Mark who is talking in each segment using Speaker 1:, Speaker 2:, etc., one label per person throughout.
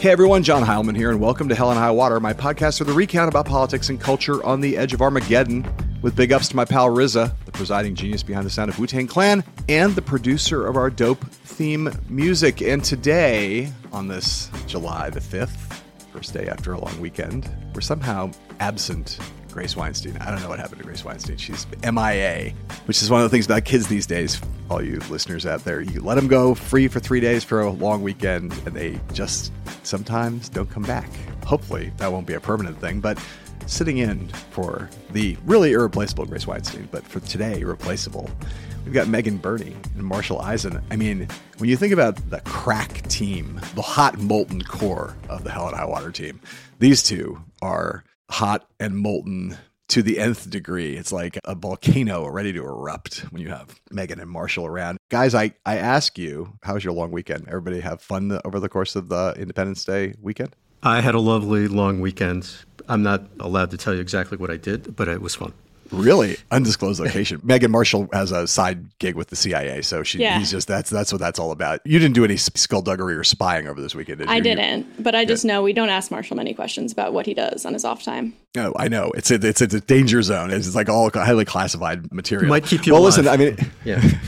Speaker 1: Hey everyone, John Heilemann here, and welcome to Hell and High Water, my podcast for the recount about politics and culture on the edge of Armageddon. With big ups to my pal RZA, the presiding genius behind the sound of Wu Tang Clan, and the producer of our dope theme music. And today, on this July the 5th, first day after a long weekend, we're somehow absent Grace Weinstein. I don't know what happened to Grace Weinstein. She's MIA, which is one of the things about kids these days. All you listeners out there, you let them go free for three days for a long weekend, and they just sometimes don't come back. Hopefully, that won't be a permanent thing, but sitting in for the really irreplaceable Grace Weinstein, but for today, replaceable. We've got Megan Burney and Marshall Eisen. I mean, when you think about the crack team, the hot molten core of the Hell and High Water team, these two are hot and molten to the nth degree. It's like a volcano ready to erupt when you have Megan and Marshall around. Guys, I, I ask you, how was your long weekend? Everybody have fun over the course of the Independence Day weekend?
Speaker 2: I had a lovely long weekend. I'm not allowed to tell you exactly what I did, but it was fun.
Speaker 1: Really undisclosed location. Megan Marshall has a side gig with the CIA, so she yeah. he's just that's that's what that's all about. You didn't do any skullduggery or spying over this weekend, did
Speaker 3: I
Speaker 1: you?
Speaker 3: didn't, but I just know we don't ask Marshall many questions about what he does on his off time.
Speaker 1: No, I know it's a it's a danger zone. It's like all highly classified material.
Speaker 2: Might keep you.
Speaker 1: Well,
Speaker 2: alive.
Speaker 1: listen, I mean, yeah.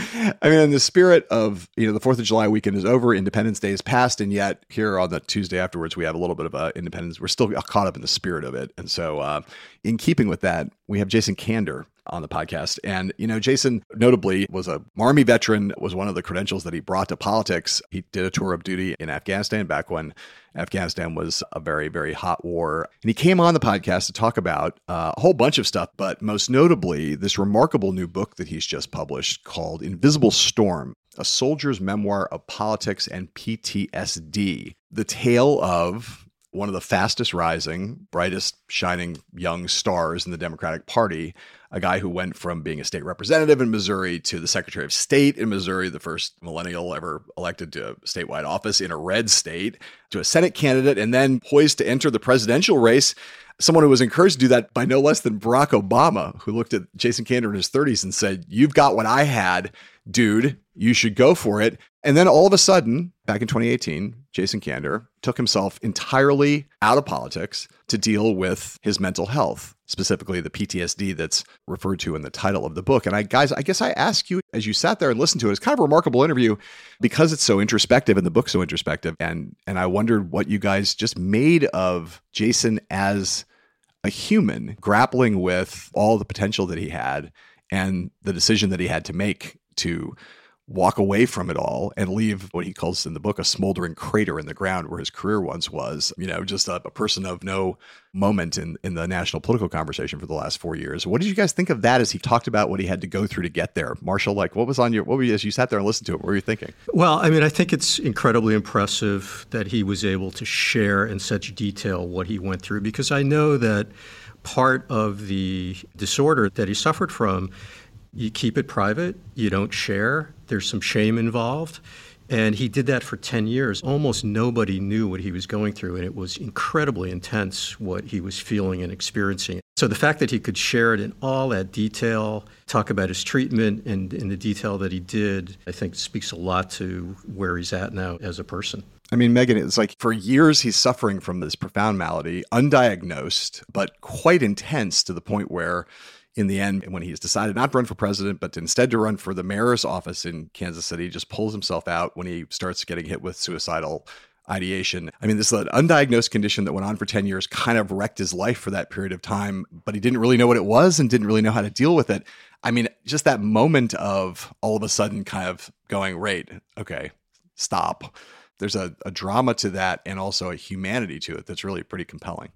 Speaker 1: I mean, in the spirit of you know the Fourth of July weekend is over, Independence Day is past, and yet here on the Tuesday afterwards we have a little bit of uh, Independence. We're still caught up in the spirit of it, and so uh, in keeping with that, we have Jason Kander on the podcast. And, you know, Jason notably was a Army veteran, was one of the credentials that he brought to politics. He did a tour of duty in Afghanistan back when Afghanistan was a very, very hot war. And he came on the podcast to talk about uh, a whole bunch of stuff, but most notably, this remarkable new book that he's just published called Invisible Storm A Soldier's Memoir of Politics and PTSD. The tale of one of the fastest rising, brightest shining young stars in the Democratic Party, a guy who went from being a state representative in Missouri to the Secretary of State in Missouri, the first millennial ever elected to statewide office in a red state, to a Senate candidate, and then poised to enter the presidential race. Someone who was encouraged to do that by no less than Barack Obama, who looked at Jason Kander in his 30s and said, You've got what I had, dude. You should go for it. And then all of a sudden, back in 2018, Jason Kander took himself entirely out of politics to deal with his mental health, specifically the PTSD that's referred to in the title of the book. And I, guys, I guess I ask you as you sat there and listened to it, it's kind of a remarkable interview because it's so introspective and the book's so introspective. And and I wondered what you guys just made of Jason as a human grappling with all the potential that he had and the decision that he had to make to walk away from it all and leave what he calls in the book a smoldering crater in the ground where his career once was, you know, just a, a, person of no moment in, in the national political conversation for the last four years. What did you guys think of that as he talked about what he had to go through to get there? Marshall, like what was on your, what were you, as you sat there and listened to it, what were you thinking?
Speaker 2: Well, I mean, I think it's incredibly impressive that he was able to share in such detail what he went through because I know that part of the disorder that he suffered from you keep it private, you don't share, there's some shame involved. And he did that for 10 years. Almost nobody knew what he was going through, and it was incredibly intense what he was feeling and experiencing. So the fact that he could share it in all that detail, talk about his treatment and in the detail that he did, I think speaks a lot to where he's at now as a person.
Speaker 1: I mean, Megan, it's like for years he's suffering from this profound malady, undiagnosed, but quite intense to the point where in the end, when he's decided not to run for president, but instead to run for the mayor's office in Kansas City, just pulls himself out when he starts getting hit with suicidal ideation. I mean, this is an undiagnosed condition that went on for 10 years, kind of wrecked his life for that period of time, but he didn't really know what it was and didn't really know how to deal with it. I mean, just that moment of all of a sudden kind of going, right, okay, stop. There's a, a drama to that and also a humanity to it that's really pretty compelling.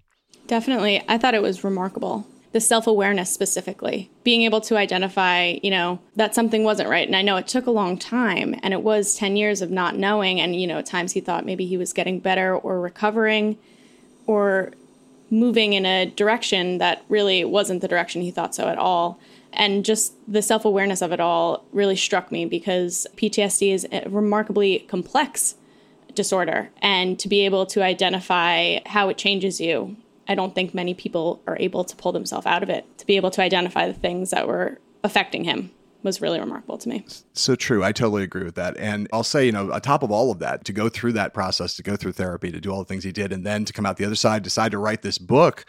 Speaker 3: Definitely. I thought it was remarkable the self awareness specifically, being able to identify, you know, that something wasn't right. And I know it took a long time and it was 10 years of not knowing. And, you know, at times he thought maybe he was getting better or recovering or moving in a direction that really wasn't the direction he thought so at all. And just the self awareness of it all really struck me because PTSD is a remarkably complex disorder. And to be able to identify how it changes you I don't think many people are able to pull themselves out of it to be able to identify the things that were affecting him was really remarkable to me.
Speaker 1: So true. I totally agree with that. And I'll say, you know, on top of all of that, to go through that process, to go through therapy, to do all the things he did, and then to come out the other side, decide to write this book,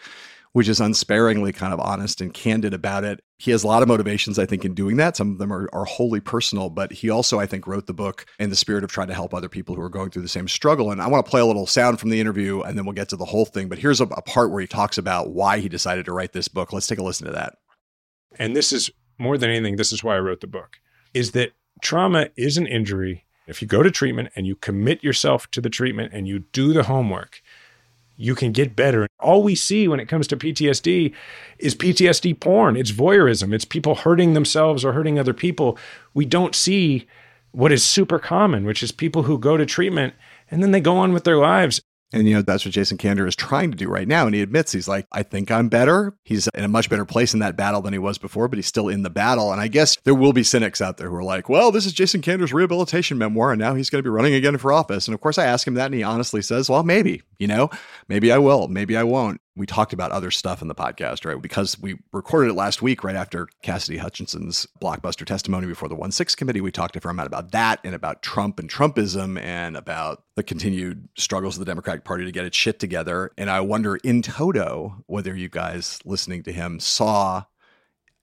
Speaker 1: which is unsparingly kind of honest and candid about it. He has a lot of motivations, I think, in doing that. Some of them are, are wholly personal, but he also, I think, wrote the book in the spirit of trying to help other people who are going through the same struggle. And I want to play a little sound from the interview and then we'll get to the whole thing. But here's a, a part where he talks about why he decided to write this book. Let's take a listen to that.
Speaker 4: And this is more than anything, this is why I wrote the book, is that trauma is an injury. If you go to treatment and you commit yourself to the treatment and you do the homework, you can get better. All we see when it comes to PTSD is PTSD porn. It's voyeurism. It's people hurting themselves or hurting other people. We don't see what is super common, which is people who go to treatment and then they go on with their lives.
Speaker 1: And, you know, that's what Jason Kander is trying to do right now. And he admits he's like, I think I'm better. He's in a much better place in that battle than he was before, but he's still in the battle. And I guess there will be cynics out there who are like, well, this is Jason Kander's rehabilitation memoir, and now he's going to be running again for office. And of course, I ask him that, and he honestly says, well, maybe, you know, maybe I will, maybe I won't we talked about other stuff in the podcast, right? Because we recorded it last week, right after Cassidy Hutchinson's blockbuster testimony before the 1 6 committee. We talked a fair amount about that and about Trump and Trumpism and about the continued struggles of the Democratic Party to get its shit together. And I wonder in toto whether you guys listening to him saw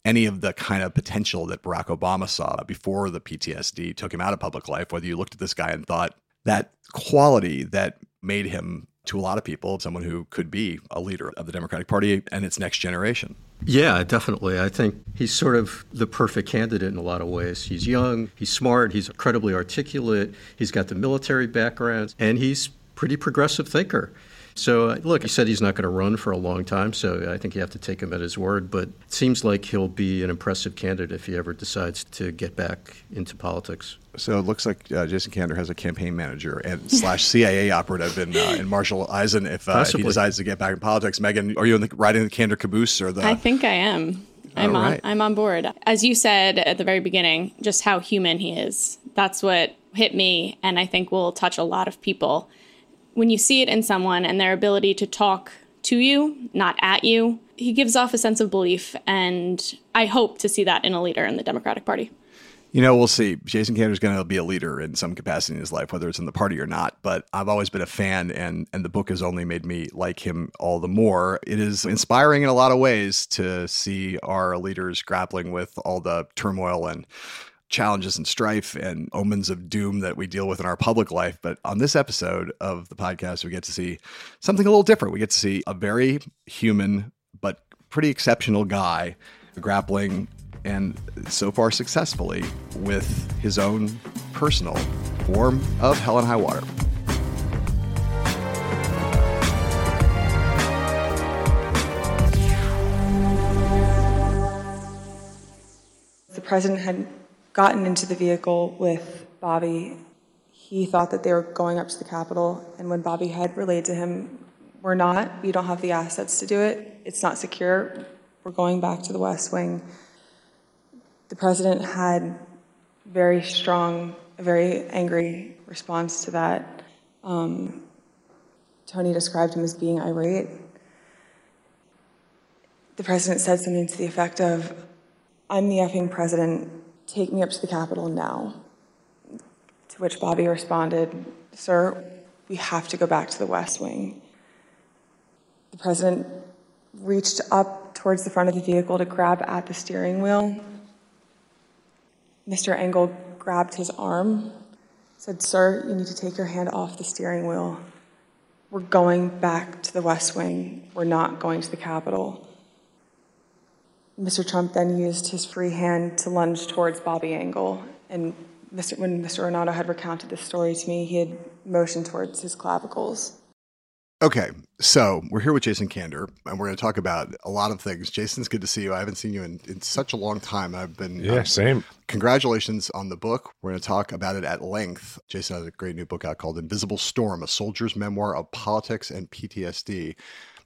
Speaker 1: any of the kind of potential that Barack Obama saw before the PTSD took him out of public life, whether you looked at this guy and thought that quality that made him to a lot of people, someone who could be a leader of the Democratic Party and its next generation.
Speaker 2: Yeah, definitely. I think he's sort of the perfect candidate in a lot of ways. He's young, he's smart, he's incredibly articulate, he's got the military background, and he's pretty progressive thinker. So, uh, look, he said he's not going to run for a long time, so I think you have to take him at his word. But it seems like he'll be an impressive candidate if he ever decides to get back into politics.
Speaker 1: So it looks like uh, Jason Kander has a campaign manager and slash CIA operative in, uh, in Marshall Eisen if, uh, if, he decides to get back in politics. Megan, are you in the, riding the Kander caboose or the?
Speaker 3: I think I am. I'm on. I'm on board. As you said at the very beginning, just how human he is. That's what hit me, and I think will touch a lot of people when you see it in someone and their ability to talk to you, not at you, he gives off a sense of belief. And I hope to see that in a leader in the Democratic Party.
Speaker 1: You know, we'll see. Jason Kander is going to be a leader in some capacity in his life, whether it's in the party or not. But I've always been a fan, and and the book has only made me like him all the more. It is inspiring in a lot of ways to see our leaders grappling with all the turmoil and challenges and strife and omens of doom that we deal with in our public life. But on this episode of the podcast, we get to see something a little different. We get to see a very human, but pretty exceptional guy grappling and so far successfully with his own personal form of hell and high water.
Speaker 5: The president had gotten into the vehicle with Bobby, he thought that they were going up to the Capitol. And when Bobby had relayed to him, We're not, we don't have the assets to do it, it's not secure, we're going back to the West Wing. The president had very strong, a very angry response to that. Um, Tony described him as being irate. The president said something to the effect of, I'm the effing president Take me up to the Capitol now. To which Bobby responded, Sir, we have to go back to the West Wing. The president reached up towards the front of the vehicle to grab at the steering wheel. Mr. Engel grabbed his arm, said, Sir, you need to take your hand off the steering wheel. We're going back to the West Wing. We're not going to the Capitol. Mr. Trump then used his free hand to lunge towards Bobby Engel. And Mr. when Mr. Ornato had recounted this story to me, he had motioned towards his clavicles.
Speaker 1: Okay, so we're here with Jason Kander, and we're going to talk about a lot of things. Jason's good to see you. I haven't seen you in, in such a long time. I've been
Speaker 4: yeah, uh, same.
Speaker 1: Congratulations on the book. We're going to talk about it at length. Jason has a great new book out called Invisible Storm: A Soldier's Memoir of Politics and PTSD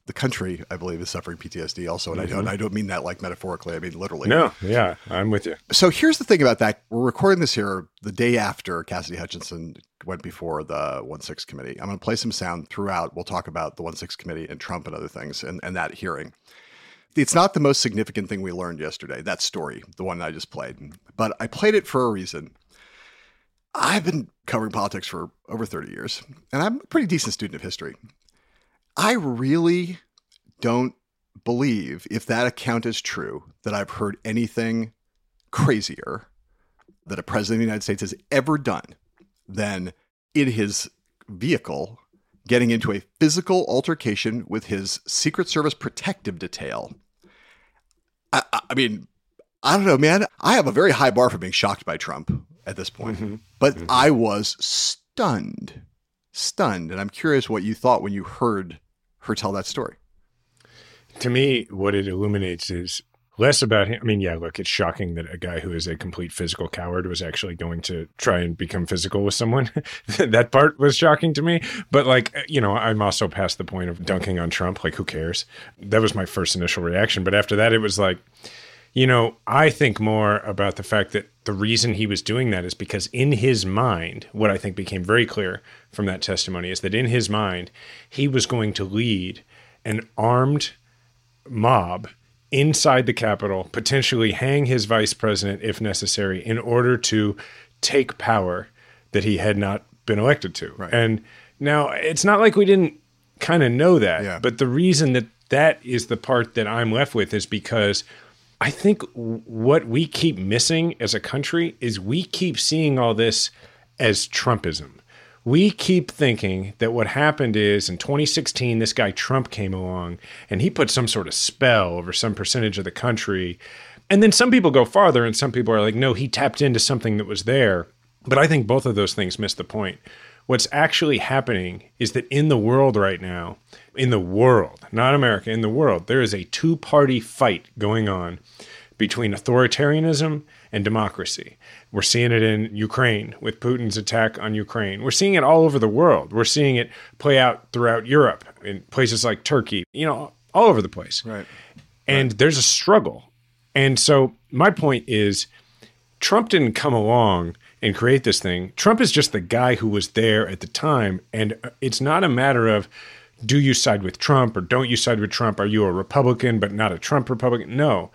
Speaker 1: the country, I believe, is suffering PTSD also, and mm-hmm. I don't. I don't mean that like metaphorically. I mean literally.
Speaker 4: No, yeah, I'm with you.
Speaker 1: So here's the thing about that: we're recording this here the day after Cassidy Hutchinson went before the one six committee. I'm going to play some sound throughout. We'll talk about the one six committee and Trump and other things and, and that hearing. It's not the most significant thing we learned yesterday, that story, the one I just played, but I played it for a reason. I've been covering politics for over 30 years, and I'm a pretty decent student of history. I really don't believe, if that account is true, that I've heard anything crazier that a president of the United States has ever done than in his vehicle getting into a physical altercation with his Secret Service protective detail. I, I, mean, I don't know, man. I have a very high bar for being shocked by Trump at this point, mm-hmm. but mm-hmm. I was stunned, stunned, and I'm curious what you thought when you heard her tell that story.
Speaker 4: To me, what it illuminates is less about him. I mean, yeah, look, it's shocking that a guy who is a complete physical coward was actually going to try and become physical with someone. that part was shocking to me. But like, uh, you know, I'm also past the point of dunking on Trump. Like, who cares? That was my first initial reaction. But after that, it was like, you know, I think more about the fact that the reason he was doing that is because in his mind, what I think became very clear from that testimony is that in his mind, he was going to lead an armed mob inside the Capitol, potentially hang his vice president if necessary, in order to take power that he had not been elected to. Right. And now it's not like we didn't kind of know that, yeah. but the reason that that is the part that I'm left with is because I think what we keep missing as a country is we keep seeing all this as Trumpism we keep thinking that what happened is in 2016, this guy Trump came along and he put some sort of spell over some percentage of the country. And then some people go farther and some people are like, no, he tapped into something that was there. But I think both of those things miss the point. What's actually happening is that in the world right now, in the world, not America, in the world, there is a two party fight going on between authoritarianism and democracy. We're seeing it in Ukraine with Putin's attack on Ukraine. We're seeing it all over the world. We're seeing it play out throughout Europe in places like Turkey, you know, all over the place.
Speaker 1: Right.
Speaker 4: And
Speaker 1: right.
Speaker 4: there's a struggle. And so my point is Trump didn't come along and create this thing. Trump is just the guy who was there at the time. And uh, it's not a matter of do you side with Trump or don't you side with Trump? Are you a Republican but not a Trump Republican? No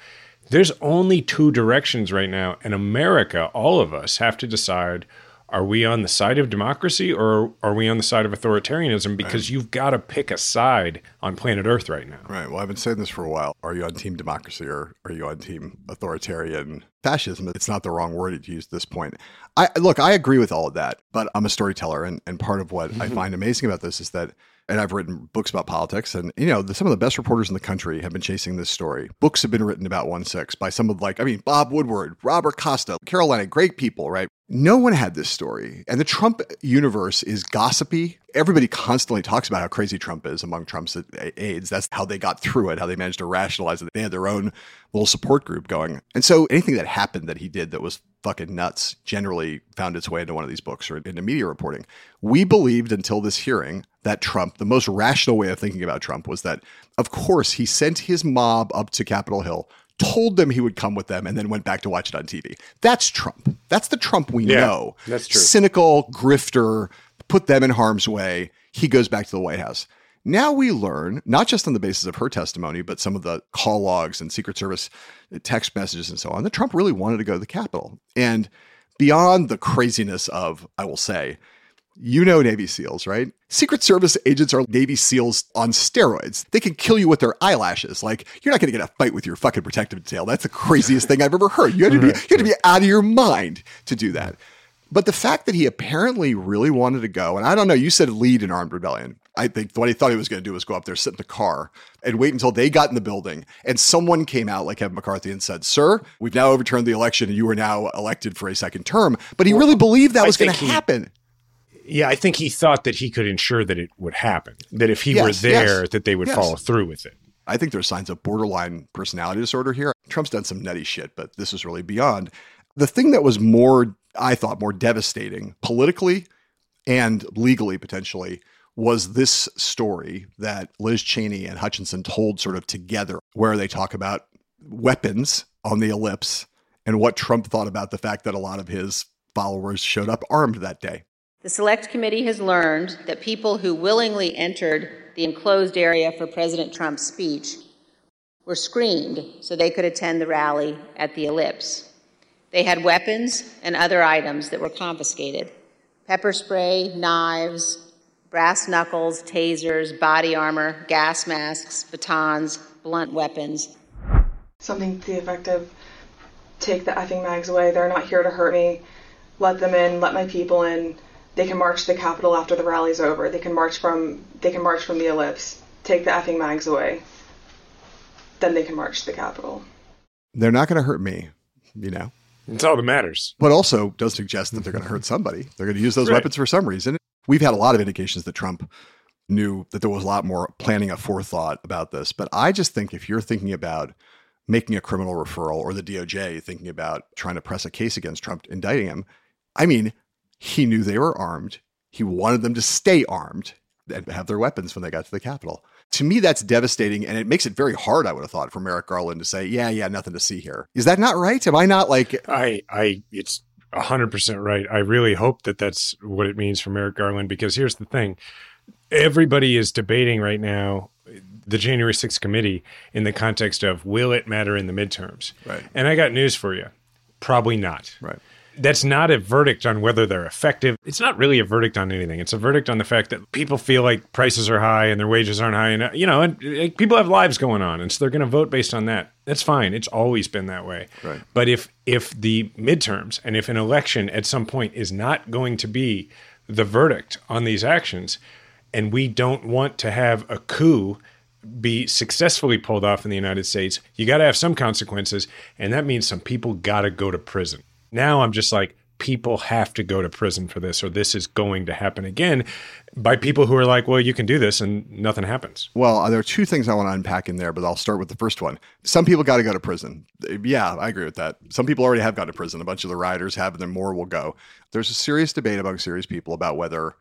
Speaker 4: there's only two directions right now. And America, all of us have to decide are we on the side of democracy or are we on the side of authoritarianism? Because right. you've got to pick a side on planet Earth right now.
Speaker 1: Right. Well, I've been saying this for a while. Are you on team democracy or are you on team authoritarian fascism? It's not the wrong word to use at this point. I look, I agree with all of that, but I'm a storyteller, and, and part of what mm-hmm. I find amazing about this is that and I've written books about politics. And, you know, the, some of the best reporters in the country have been chasing this story. Books have been written about 1 6 by some of, like, I mean, Bob Woodward, Robert Costa, Carol Leonnig, great people, right? No one had this story. And the Trump universe is gossipy. Everybody constantly talks about how crazy Trump is among Trump's aides. That's how they got through it, how they managed to rationalize it. They had their own little support group going. And so anything that happened that he did that was fucking nuts generally found its way into one of these books or into media reporting. We believed until this hearing that Trump, the most rational way of thinking about Trump was that, of course, he sent his mob up to Capitol Hill, told them he would come with them, and then went back to watch it on TV. That's Trump. That's the Trump we
Speaker 4: yeah,
Speaker 1: know.
Speaker 4: That's true.
Speaker 1: Cynical, grifter, put them in harm's way. He goes back to the White House. Now we learn, not just on the basis of her testimony, but some of the call logs and Secret Service text messages and so on, that Trump really wanted to go to the Capitol. And beyond the craziness of, I will say, you know Navy SEALs, right? Secret Service agents are Navy SEALs on steroids. They can kill you with their eyelashes. Like, you're not going to get a fight with your fucking protective detail. That's the craziest thing I've ever heard. You had, to be, you had to be out of your mind to do that. But the fact that he apparently really wanted to go, and I don't know, you said lead an armed rebellion. I think what he thought he was going to do was go up there, sit in the car, and wait until they got in the building. And someone came out, like Kevin McCarthy, and said, Sir, we've now overturned the election and you are now elected for a second term. But he really believed that was going to happen.
Speaker 4: Yeah, I think he thought that he could ensure that it would happen, that if he yes, were there, yes, that they would yes. follow through with it.
Speaker 1: I think there's signs of borderline personality disorder here. Trump's done some nutty shit, but this is really beyond. The thing that was more, I thought, more devastating politically and legally potentially was this story that Liz Cheney and Hutchinson told sort of together, where they talk about weapons on the ellipse and what Trump thought about the fact that a lot of his followers showed up armed that day.
Speaker 6: The Select Committee has learned that people who willingly entered the enclosed area for President Trump's speech were screened so they could attend the rally at the Ellipse. They had weapons and other items that were confiscated pepper spray, knives, brass knuckles, tasers, body armor, gas masks, batons, blunt weapons.
Speaker 5: Something to the effect of take the effing mags away. They're not here to hurt me. Let them in. Let my people in. They can march to the Capitol after the rally's over. They can march from they can march from the ellipse. Take the effing mags away. Then they can march to the Capitol.
Speaker 1: They're not going to hurt me, you know.
Speaker 4: It's all that matters.
Speaker 1: But also does suggest that they're going to hurt somebody. They're going to use those
Speaker 4: Right.
Speaker 1: weapons for some reason. We've had a lot of indications that Trump knew that there was a lot more planning of forethought about this. But I just think if you're thinking about making a criminal referral or the DOJ thinking about trying to press a case against Trump, indicting him, I mean, he knew they were armed. He wanted them to stay armed and have their weapons when they got to the Capitol. To me, that's devastating. And it makes it very hard, I would have thought, for Merrick Garland to say, yeah, yeah, nothing to see here. Is that not right? Am I not like,
Speaker 4: I, I, it's hundred percent right. I really hope that that's what it means for Merrick Garland because here's the thing: everybody is debating right now the January 6th committee in the context of will it matter in the midterms?
Speaker 1: Right.
Speaker 4: And I got news for you: probably not.
Speaker 1: right?
Speaker 4: That's not a verdict on whether they're effective. It's not really a verdict on anything. It's a verdict on the fact that people feel like prices are high and their wages aren't high, and you know, and uh, people have lives going on, and so they're going to vote based on that. That's fine. It's always been that way.
Speaker 1: Right.
Speaker 4: But if if the midterms and if an election at some point is not going to be the verdict on these actions, and we don't want to have a coup be successfully pulled off in the United States, you got to have some consequences, and that means some people got to go to prison. Now I'm just like, people have to go to prison for this, or this is going to happen again by people who are like, well, you can do this, and nothing happens.
Speaker 1: Well, uh, there are two things I want to unpack in there, but I'll start with the first one. Some people got to go to prison. Yeah, I agree with that. Some people already have gone to prison. A bunch of the rioters have, and then more will go. There's a serious debate among serious people about whether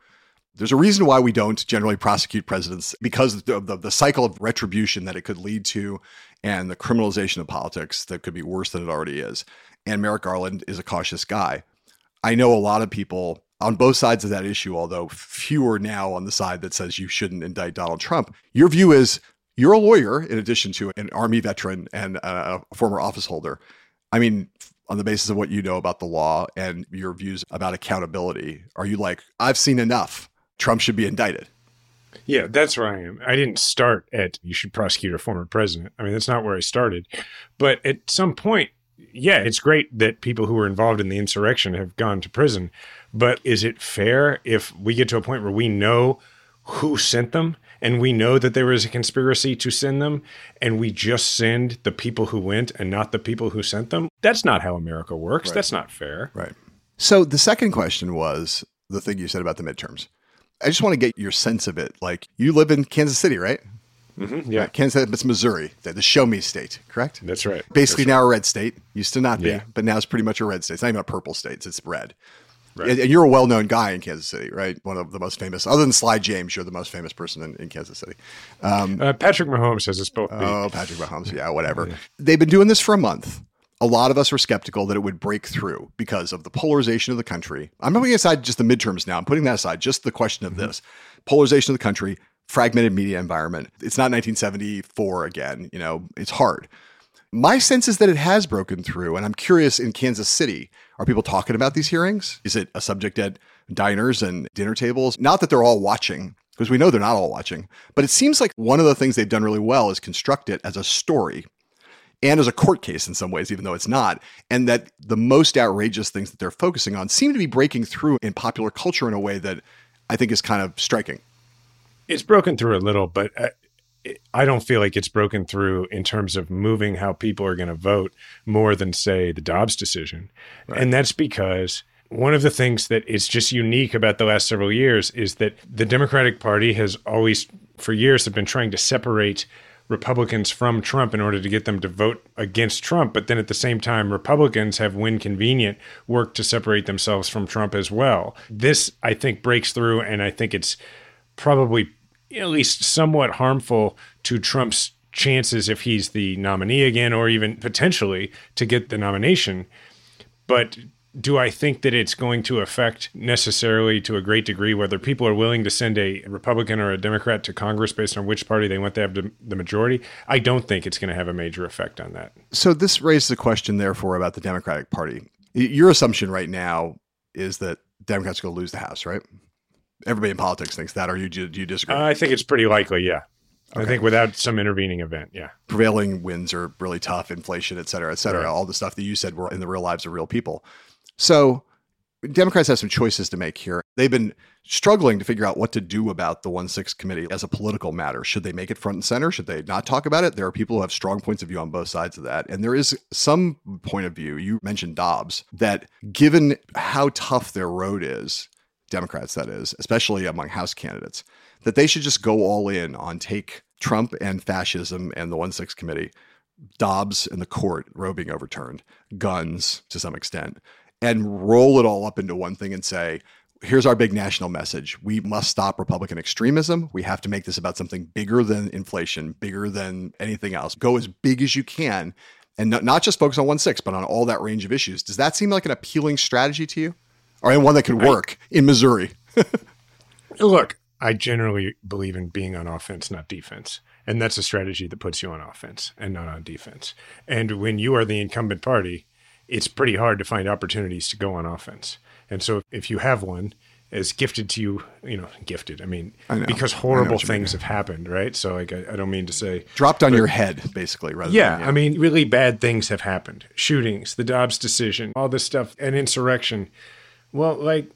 Speaker 1: there's a reason why we don't generally prosecute presidents because of the, the cycle of retribution that it could lead to and the criminalization of politics that could be worse than it already is. And Merrick Garland is a cautious guy. I know a lot of people on both sides of that issue, although fewer now on the side that says you shouldn't indict Donald Trump. Your view is you're a lawyer in addition to an Army veteran and a former office holder. I mean, on the basis of what you know about the law and your views about accountability, are you like, I've seen enough? Trump should be indicted.
Speaker 4: Yeah, that's where I am. I didn't start at you should prosecute a former president. I mean, that's not where I started. But at some point, yeah, it's great that people who were involved in the insurrection have gone to prison. But is it fair if we get to a point where we know who sent them and we know that there was a conspiracy to send them and we just send the people who went and not the people who sent them? That's not how America works.
Speaker 1: Right.
Speaker 4: That's not fair.
Speaker 1: Right. So the second question was the thing you said about the midterms. I just want to get your sense of it. Like you live in Kansas City, right?
Speaker 4: Mhm, Yeah,
Speaker 1: Kansas City, it's Missouri, the, the show me state, correct?
Speaker 4: that's right.
Speaker 1: Basically
Speaker 4: That's
Speaker 1: now a red state. Used to not be,
Speaker 4: Yeah.
Speaker 1: but now it's pretty much a red state. It's not even a purple state. It's red.
Speaker 4: Right.
Speaker 1: And, and you're a well-known guy in Kansas City, right? One of the most famous, other than Sly James, you're the most famous person in, in Kansas City.
Speaker 4: Uh, Patrick Mahomes says it's both.
Speaker 1: Oh, Patrick Mahomes. Yeah, whatever. They've been doing this for a month. A lot of us were skeptical that it would break through because of the polarization of the country. I'm putting aside just the midterms now. I'm putting that aside, just the question of mm-hmm. this polarization of the country, fragmented media environment. It's not 1974 again. You know, it's hard. My sense is that it has broken through. And I'm curious in Kansas City, are people talking about these hearings? Is it a subject at diners and dinner tables? Not that they're all watching, because we know they're not all watching, but it seems like one of the things they've done really well is construct it as a story and as a court case in some ways, even though it's not. And that the most outrageous things that they're focusing on seem to be breaking through in popular culture in a way that I think is kind of striking.
Speaker 4: it's broken through a little, but I, I don't feel like it's broken through in terms of moving how people are going to vote more than, say, the Dobbs decision. And that's because one of the things that is just unique about the last several years is that the Democratic Party has always, for years, have been trying to separate Republicans from Trump in order to get them to vote against Trump. But then at the same time, Republicans have, when convenient, worked to separate themselves from Trump as well. This, I think, breaks through, and I think it's probably at least somewhat harmful to Trump's chances if he's the nominee again, or even potentially to get the nomination. But Do I think that it's going to affect necessarily to a great degree whether people are willing to send a Republican or a Democrat to Congress based on which party they want to have the majority? I don't think it's going to have a major effect on that.
Speaker 1: So, this raises the question, therefore, about the Democratic Party. Your assumption right now is that Democrats are going to lose the House, right? Everybody in politics thinks that, or you, do you disagree?
Speaker 4: Uh, I think it's pretty likely, yeah. Okay. I think without some intervening event, yeah.
Speaker 1: Prevailing winds are really tough, inflation, et cetera, et cetera. Right. All the stuff that you said were in the real lives of real people. So Democrats have some choices to make here. They've been struggling to figure out what to do about the 1 6 committee as a political matter. Should they make it front and center? Should they not talk about it? There are people who have strong points of view on both sides of that. And there is some point of view, you mentioned Dobbs, that given how tough their road is, Democrats that is, especially among House candidates, that they should just go all in on take Trump and fascism and the 1 6 committee, Dobbs and the court, Roe being overturned, guns to some extent, and roll it all up into one thing and say, here's our big national message. We must stop Republican extremism. We have to make this about something bigger than inflation, bigger than anything else. Go as big as you can and not, not just focus on 1 6, but on all that range of issues. Does that seem like an appealing strategy to you? Or one that could work I, in Missouri?
Speaker 4: Look, I generally believe in being on offense, not defense. And that's a strategy that puts you on offense and not on defense. And when you are the incumbent party, it's pretty hard to find opportunities to go on offense. And so if you have one, as gifted to you, you know, gifted. I mean, I because horrible things have happened, right? So, like, I, I, don't mean to say
Speaker 1: dropped on but, your head, basically. Rather,
Speaker 4: yeah,
Speaker 1: than, yeah,
Speaker 4: I mean, really bad things have happened: shootings, the Dobbs decision, all this stuff, and insurrection. Well, like,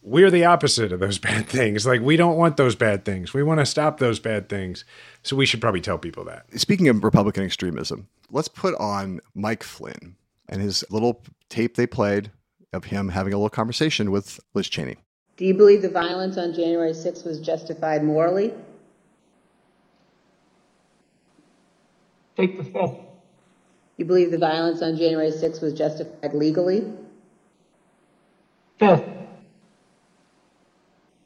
Speaker 4: we're the opposite of those bad things. Like, we don't want those bad things. We want to stop those bad things. So, we should probably tell people that.
Speaker 1: Speaking of Republican extremism, let's put on Mike Flynn and his little tape they played of him having a little conversation with Liz Cheney.
Speaker 6: Do you believe the violence on January 6th was justified morally?
Speaker 7: Take the fifth.
Speaker 6: You believe the violence on January 6th was justified legally?
Speaker 7: Fifth.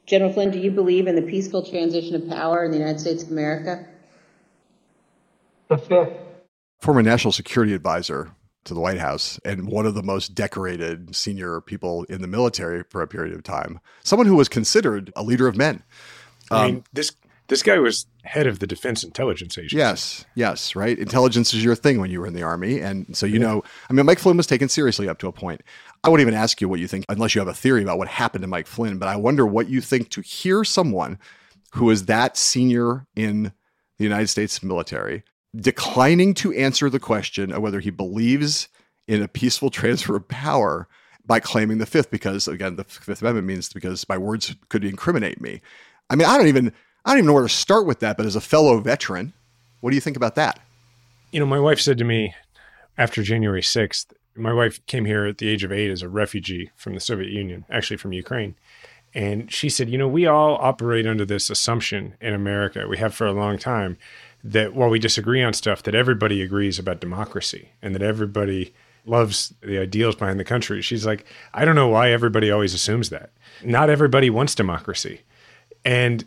Speaker 6: General Flynn, do you believe in the peaceful transition of power in the United States of America?
Speaker 7: The fifth.
Speaker 1: Former National Security Advisor to the White House and one of the most decorated senior people in the military for a period of time. Someone who was considered a leader of men.
Speaker 4: I mean, um, this this guy was head of the Defense Intelligence Agency.
Speaker 1: Yes, yes, right. Intelligence is your thing when you were in the army, and so you yeah. know. I mean, Mike Flynn was taken seriously up to a point. I wouldn't even ask you what you think, unless you have a theory about what happened to Mike Flynn. But I wonder what you think to hear someone who is that senior in the United States military declining to answer the question of whether he believes in a peaceful transfer of power by claiming the fifth because again the fifth amendment means because my words could incriminate me. I mean i don't even i don't even know where to start with that but as a fellow veteran what do you think about that?
Speaker 4: You know my wife said to me after january 6th my wife came here at the age of eight as a refugee from the soviet union actually from ukraine. And she said you know we all operate under this assumption in america. We have for a long time that while we disagree on stuff, that everybody agrees about democracy and that everybody loves the ideals behind the country. She's like, I don't know why everybody always assumes that. Not everybody wants democracy. And,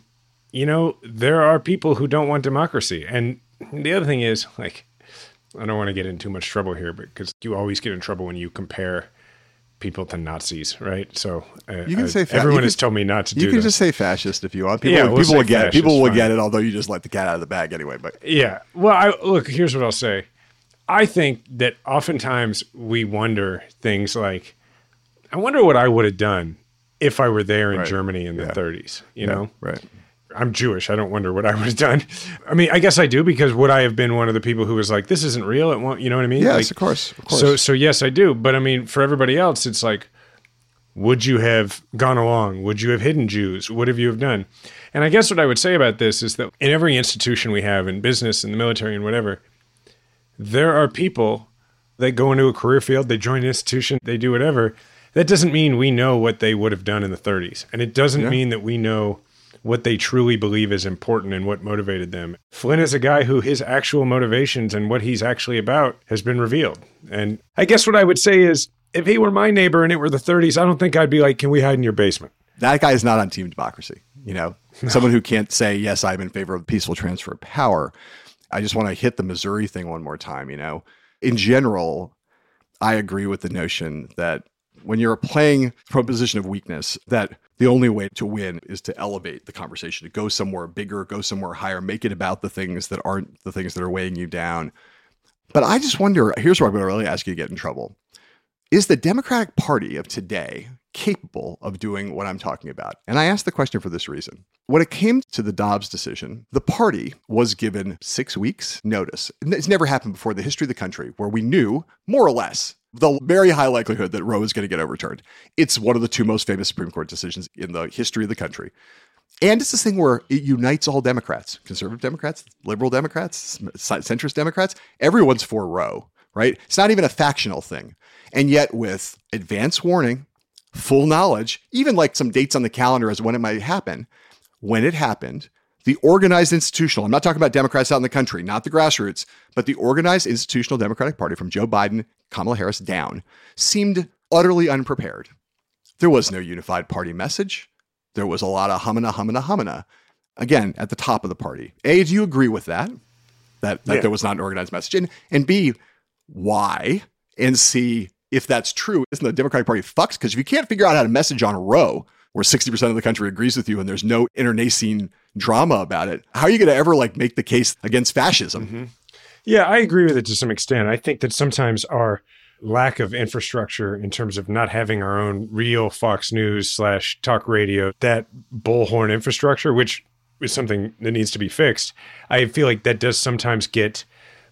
Speaker 4: you know, there are people who don't want democracy. And the other thing is, like, I don't want to get in too much trouble here, because you always get in trouble when you compare people to Nazis, right? So uh, you can say fa- everyone has told me not to.
Speaker 1: Do You can just say fascist if you want. People, yeah, we'll people will get it. People will fine. get it. Although you just let the cat out of the bag anyway. But
Speaker 4: yeah, well, I, look. Here's what I'll say. I think that oftentimes we wonder things like, I wonder what I would have done if I were there in right. Germany in the yeah. 30s. You yeah. know,
Speaker 1: right?
Speaker 4: I'm Jewish. I don't wonder what I would have done. I mean, I guess I do because would I have been one of the people who was like, "This isn't real"? It won't. You know what I mean?
Speaker 1: Yes,
Speaker 4: like,
Speaker 1: of course, of course.
Speaker 4: So, so yes, I do. But I mean, for everybody else, it's like, would you have gone along? Would you have hidden Jews? What have you have done? And I guess what I would say about this is that in every institution we have, in business, in the military, and whatever, there are people that go into a career field, they join an institution, they do whatever. That doesn't mean we know what they would have done in the 30s, and it doesn't yeah. mean that we know what they truly believe is important and what motivated them. Flynn is a guy who his actual motivations and what he's actually about has been revealed. And I guess what I would say is if he were my neighbor and it were the 30s, I don't think I'd be like, can we hide in your basement?
Speaker 1: That guy is not on team democracy. You know, no. someone who can't say, yes, I'm in favor of peaceful transfer of power. I just want to hit the Missouri thing one more time. You know, in general, I agree with the notion that when you're playing from a position of weakness, that the only way to win is to elevate the conversation, to go somewhere bigger, go somewhere higher, make it about the things that aren't the things that are weighing you down. But I just wonder here's where I'm going to really ask you to get in trouble. Is the Democratic Party of today capable of doing what I'm talking about? And I ask the question for this reason. When it came to the Dobbs decision, the party was given six weeks notice. It's never happened before in the history of the country where we knew, more or less, the very high likelihood that Roe is going to get overturned. It's one of the two most famous Supreme Court decisions in the history of the country. And it's this thing where it unites all Democrats, conservative Democrats, liberal Democrats, centrist Democrats. Everyone's for Roe, right? It's not even a factional thing. And yet, with advance warning, full knowledge, even like some dates on the calendar as when it might happen, when it happened, the organized institutional, I'm not talking about Democrats out in the country, not the grassroots, but the organized institutional Democratic Party from Joe Biden, Kamala Harris down, seemed utterly unprepared. There was no unified party message. There was a lot of humana, humana, humana. Again, at the top of the party. A, do you agree with that? That, that yeah. there was not an organized message? And, and B, why? And C, if that's true, isn't the Democratic Party fucked? Because if you can't figure out how to message on Roe, where 60% of the country agrees with you and there's no internecine drama about it, how are you going to ever like make the case against fascism?
Speaker 4: Mm-hmm. Yeah, I agree with it to some extent. I think that sometimes our lack of infrastructure in terms of not having our own real Fox News slash talk radio, that bullhorn infrastructure, which is something that needs to be fixed, I feel like that does sometimes get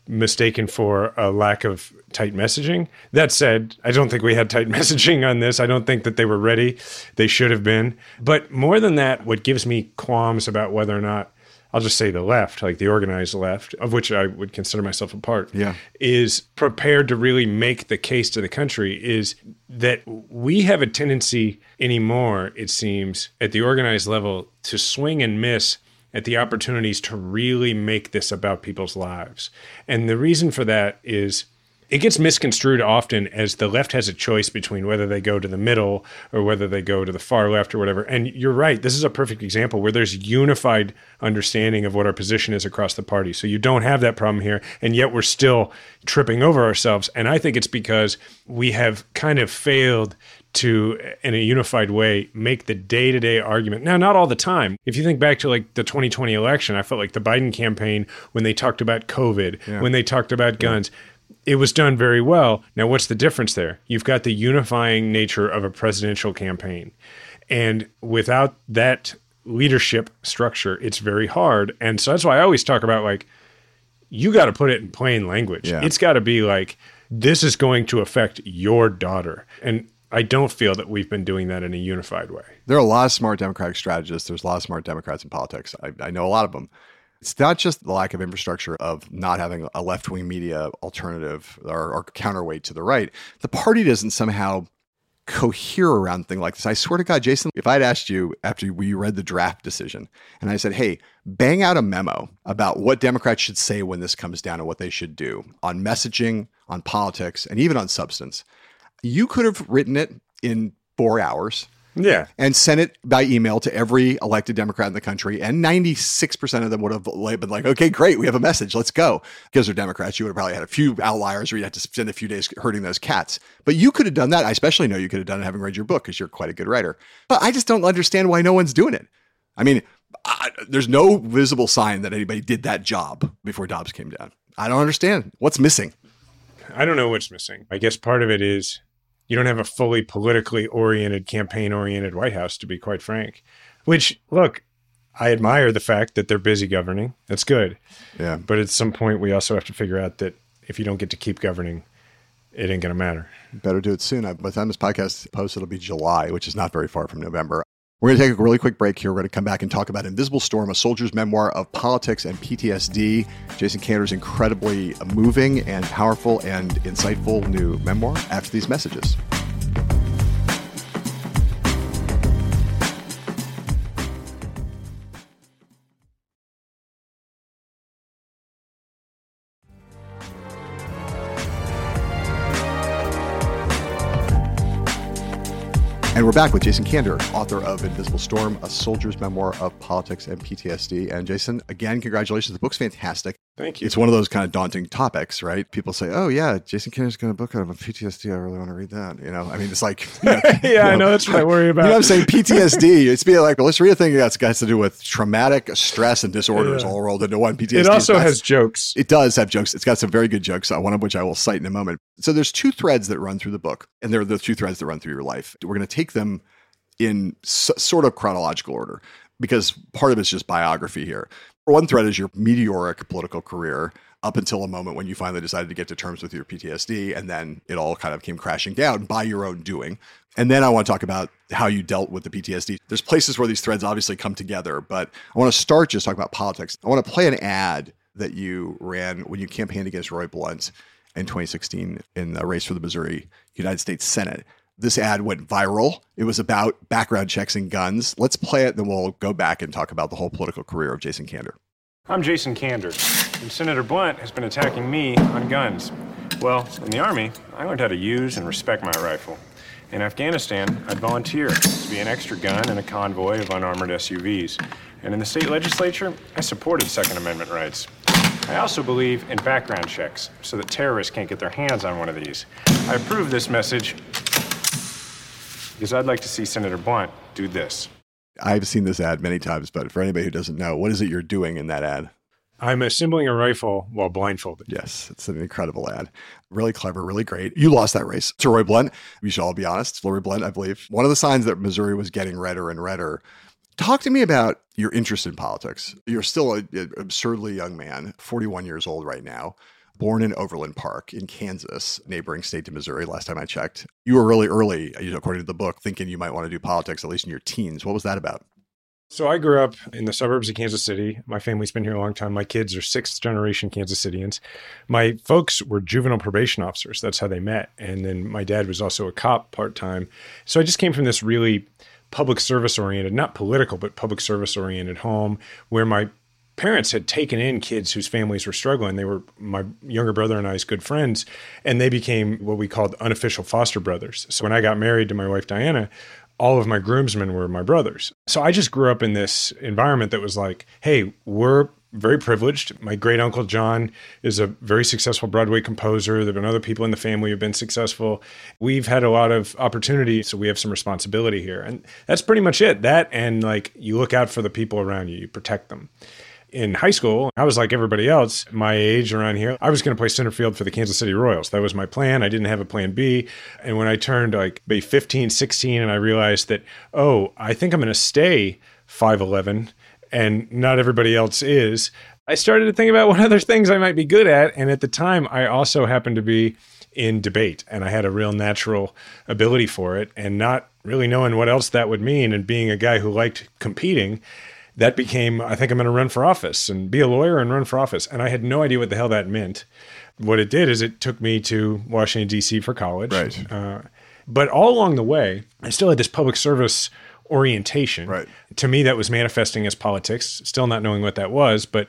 Speaker 4: mistaken for a lack of tight messaging. That said, I don't think we had tight messaging on this. I don't think that they were ready. They should have been. But more than that, what gives me qualms about whether or not I'll just say the left, like the organized left, of which I would consider myself a part,
Speaker 1: yeah.
Speaker 4: is prepared to really make the case to the country is that we have a tendency anymore, it seems, at the organized level to swing and miss at the opportunities to really make this about people's lives. And the reason for that is it gets misconstrued often as the left has a choice between whether they go to the middle or whether they go to the far left or whatever. And you're right. This is a perfect example where there's unified understanding of what our position is across the party. So you don't have that problem here. And yet we're still tripping over ourselves. And I think it's because we have kind of failed to, in a unified way, make the day to day argument. Now, not all the time. If you think back to like the 2020 election, I felt like the Biden campaign, when they talked about COVID, yeah. when they talked about guns, yeah it was done very well. Now, what's the difference there? You've got the unifying nature of a presidential campaign. And without that leadership structure, it's very hard. And so that's why I always talk about like, you got to put it in plain language. Yeah. It's got to be like, this is going to affect your daughter. And I don't feel that we've been doing that in a unified way.
Speaker 1: There are a lot of smart Democratic strategists. There's a lot of smart Democrats in politics. I, I know a lot of them. It's not just the lack of infrastructure of not having a left wing media alternative or, or, counterweight to the right. The party doesn't somehow cohere around thing like this. I swear to God, Jason, if I'd asked you after we read the draft decision and I said, hey, bang out a memo about what Democrats should say when this comes down and what they should do on messaging, on politics, and even on substance, you could have written it in four hours
Speaker 4: yeah.
Speaker 1: And sent it by email to every elected Democrat in the country. And 96% of them would have been like, okay, great. We have a message. Let's go. Because they're Democrats. You would have probably had a few outliers where you had to spend a few days hurting those cats. But you could have done that. I especially know you could have done it having read your book because you're quite a good writer. But I just don't understand why no one's doing it. I mean, I, there's no visible sign that anybody did that job before Dobbs came down. I don't understand. What's missing?
Speaker 4: I don't know what's missing. I guess part of it is you don't have a fully politically oriented, campaign oriented White House, to be quite frank. Which, look, I admire the fact that they're busy governing. That's good.
Speaker 1: Yeah.
Speaker 4: But at some point, we also have to figure out that if you don't get to keep governing, it ain't going to matter.
Speaker 1: Better do it soon. By the time this podcast posts, it'll be July, which is not very far from November. We're going to take a really quick break here. We're going to come back and talk about Invisible Storm, a soldier's memoir of politics and PTSD. Jason Kander's incredibly moving and powerful and insightful new memoir after these messages. We're back with Jason Kander, author of Invisible Storm, a soldier's memoir of politics and PTSD. And Jason, again, congratulations. The book's fantastic.
Speaker 4: Thank you.
Speaker 1: It's one of those kind of daunting topics, right? People say, "Oh yeah, Jason Kander's got a book on PTSD. I really want to read that." You know, I mean, it's like, you know,
Speaker 4: yeah,
Speaker 1: you know,
Speaker 4: I know that's what I worry about.
Speaker 1: You know what I'm saying? PTSD. It's being like, well, let's read a thing that's got to do with traumatic stress and disorders
Speaker 4: Yeah.
Speaker 1: all rolled into one. PTSD.
Speaker 4: It also has jokes.
Speaker 1: It does have jokes. It's got some very good jokes, uh, one of which I will cite in a moment. So there's two threads that run through the book, and they're the two threads that run through your life. We're going to take them in s- sort of chronological order because part of it's just biography here. One thread is your meteoric political career up until a moment when you finally decided to get to terms with your PTSD, and then it all kind of came crashing down by your own doing. And then I want to talk about how you dealt with the PTSD. There's places where these threads obviously come together, but I want to start just talking about politics. I want to play an ad that you ran when you campaigned against Roy Blunt in 2016 in the race for the Missouri United States Senate. This ad went viral. It was about background checks and guns. Let's play it, then we'll go back and talk about the whole political career of Jason Kander.
Speaker 8: I'm Jason Kander, and Senator Blunt has been attacking me on guns. Well, in the Army, I learned how to use and respect my rifle. In Afghanistan, I'd volunteer to be an extra gun in a convoy of unarmored SUVs. And in the state legislature, I supported Second Amendment rights. I also believe in background checks so that terrorists can't get their hands on one of these. I approve this message because I'd like to see Senator Blunt do this.
Speaker 1: I've seen this ad many times, but for anybody who doesn't know, what is it you're doing in that ad?
Speaker 4: I'm assembling a rifle while blindfolded.
Speaker 1: Yes, it's an incredible ad. Really clever, really great. You lost that race to Roy Blunt. We should all be honest. Roy Blunt, I believe, one of the signs that Missouri was getting redder and redder. Talk to me about your interest in politics. You're still an absurdly young man, 41 years old right now, born in Overland Park in Kansas, neighboring state to Missouri, last time I checked. You were really early, according to the book, thinking you might want to do politics, at least in your teens. What was that about?
Speaker 4: So I grew up in the suburbs of Kansas City. My family's been here a long time. My kids are sixth generation Kansas Citians. My folks were juvenile probation officers. That's how they met. And then my dad was also a cop part time. So I just came from this really public service oriented, not political, but public service oriented home where my parents had taken in kids whose families were struggling. They were my younger brother and I's good friends, and they became what we called unofficial foster brothers. So when I got married to my wife Diana, all of my groomsmen were my brothers. So I just grew up in this environment that was like, hey, we're very privileged. My great uncle John is a very successful Broadway composer. There have been other people in the family who've been successful. We've had a lot of opportunity, so we have some responsibility here. And that's pretty much it. That and like you look out for the people around you, you protect them in high school, I was like everybody else my age around here. I was going to play center field for the Kansas City Royals. That was my plan. I didn't have a plan B. And when I turned like maybe 15, 16, and I realized that, oh, I think I'm going to stay 5'11 and not everybody else is, I started to think about what other things I might be good at. And at the time, I also happened to be in debate and I had a real natural ability for it and not really knowing what else that would mean and being a guy who liked competing that became I think I'm going to run for office and be a lawyer and run for office. And I had no idea what the hell that meant. What it did is it took me to Washington D.C. for college.
Speaker 1: Right.
Speaker 4: Uh, but all along the way, I still had this public service orientation.
Speaker 1: Right.
Speaker 4: To me, that was manifesting as politics. Still not knowing what that was, but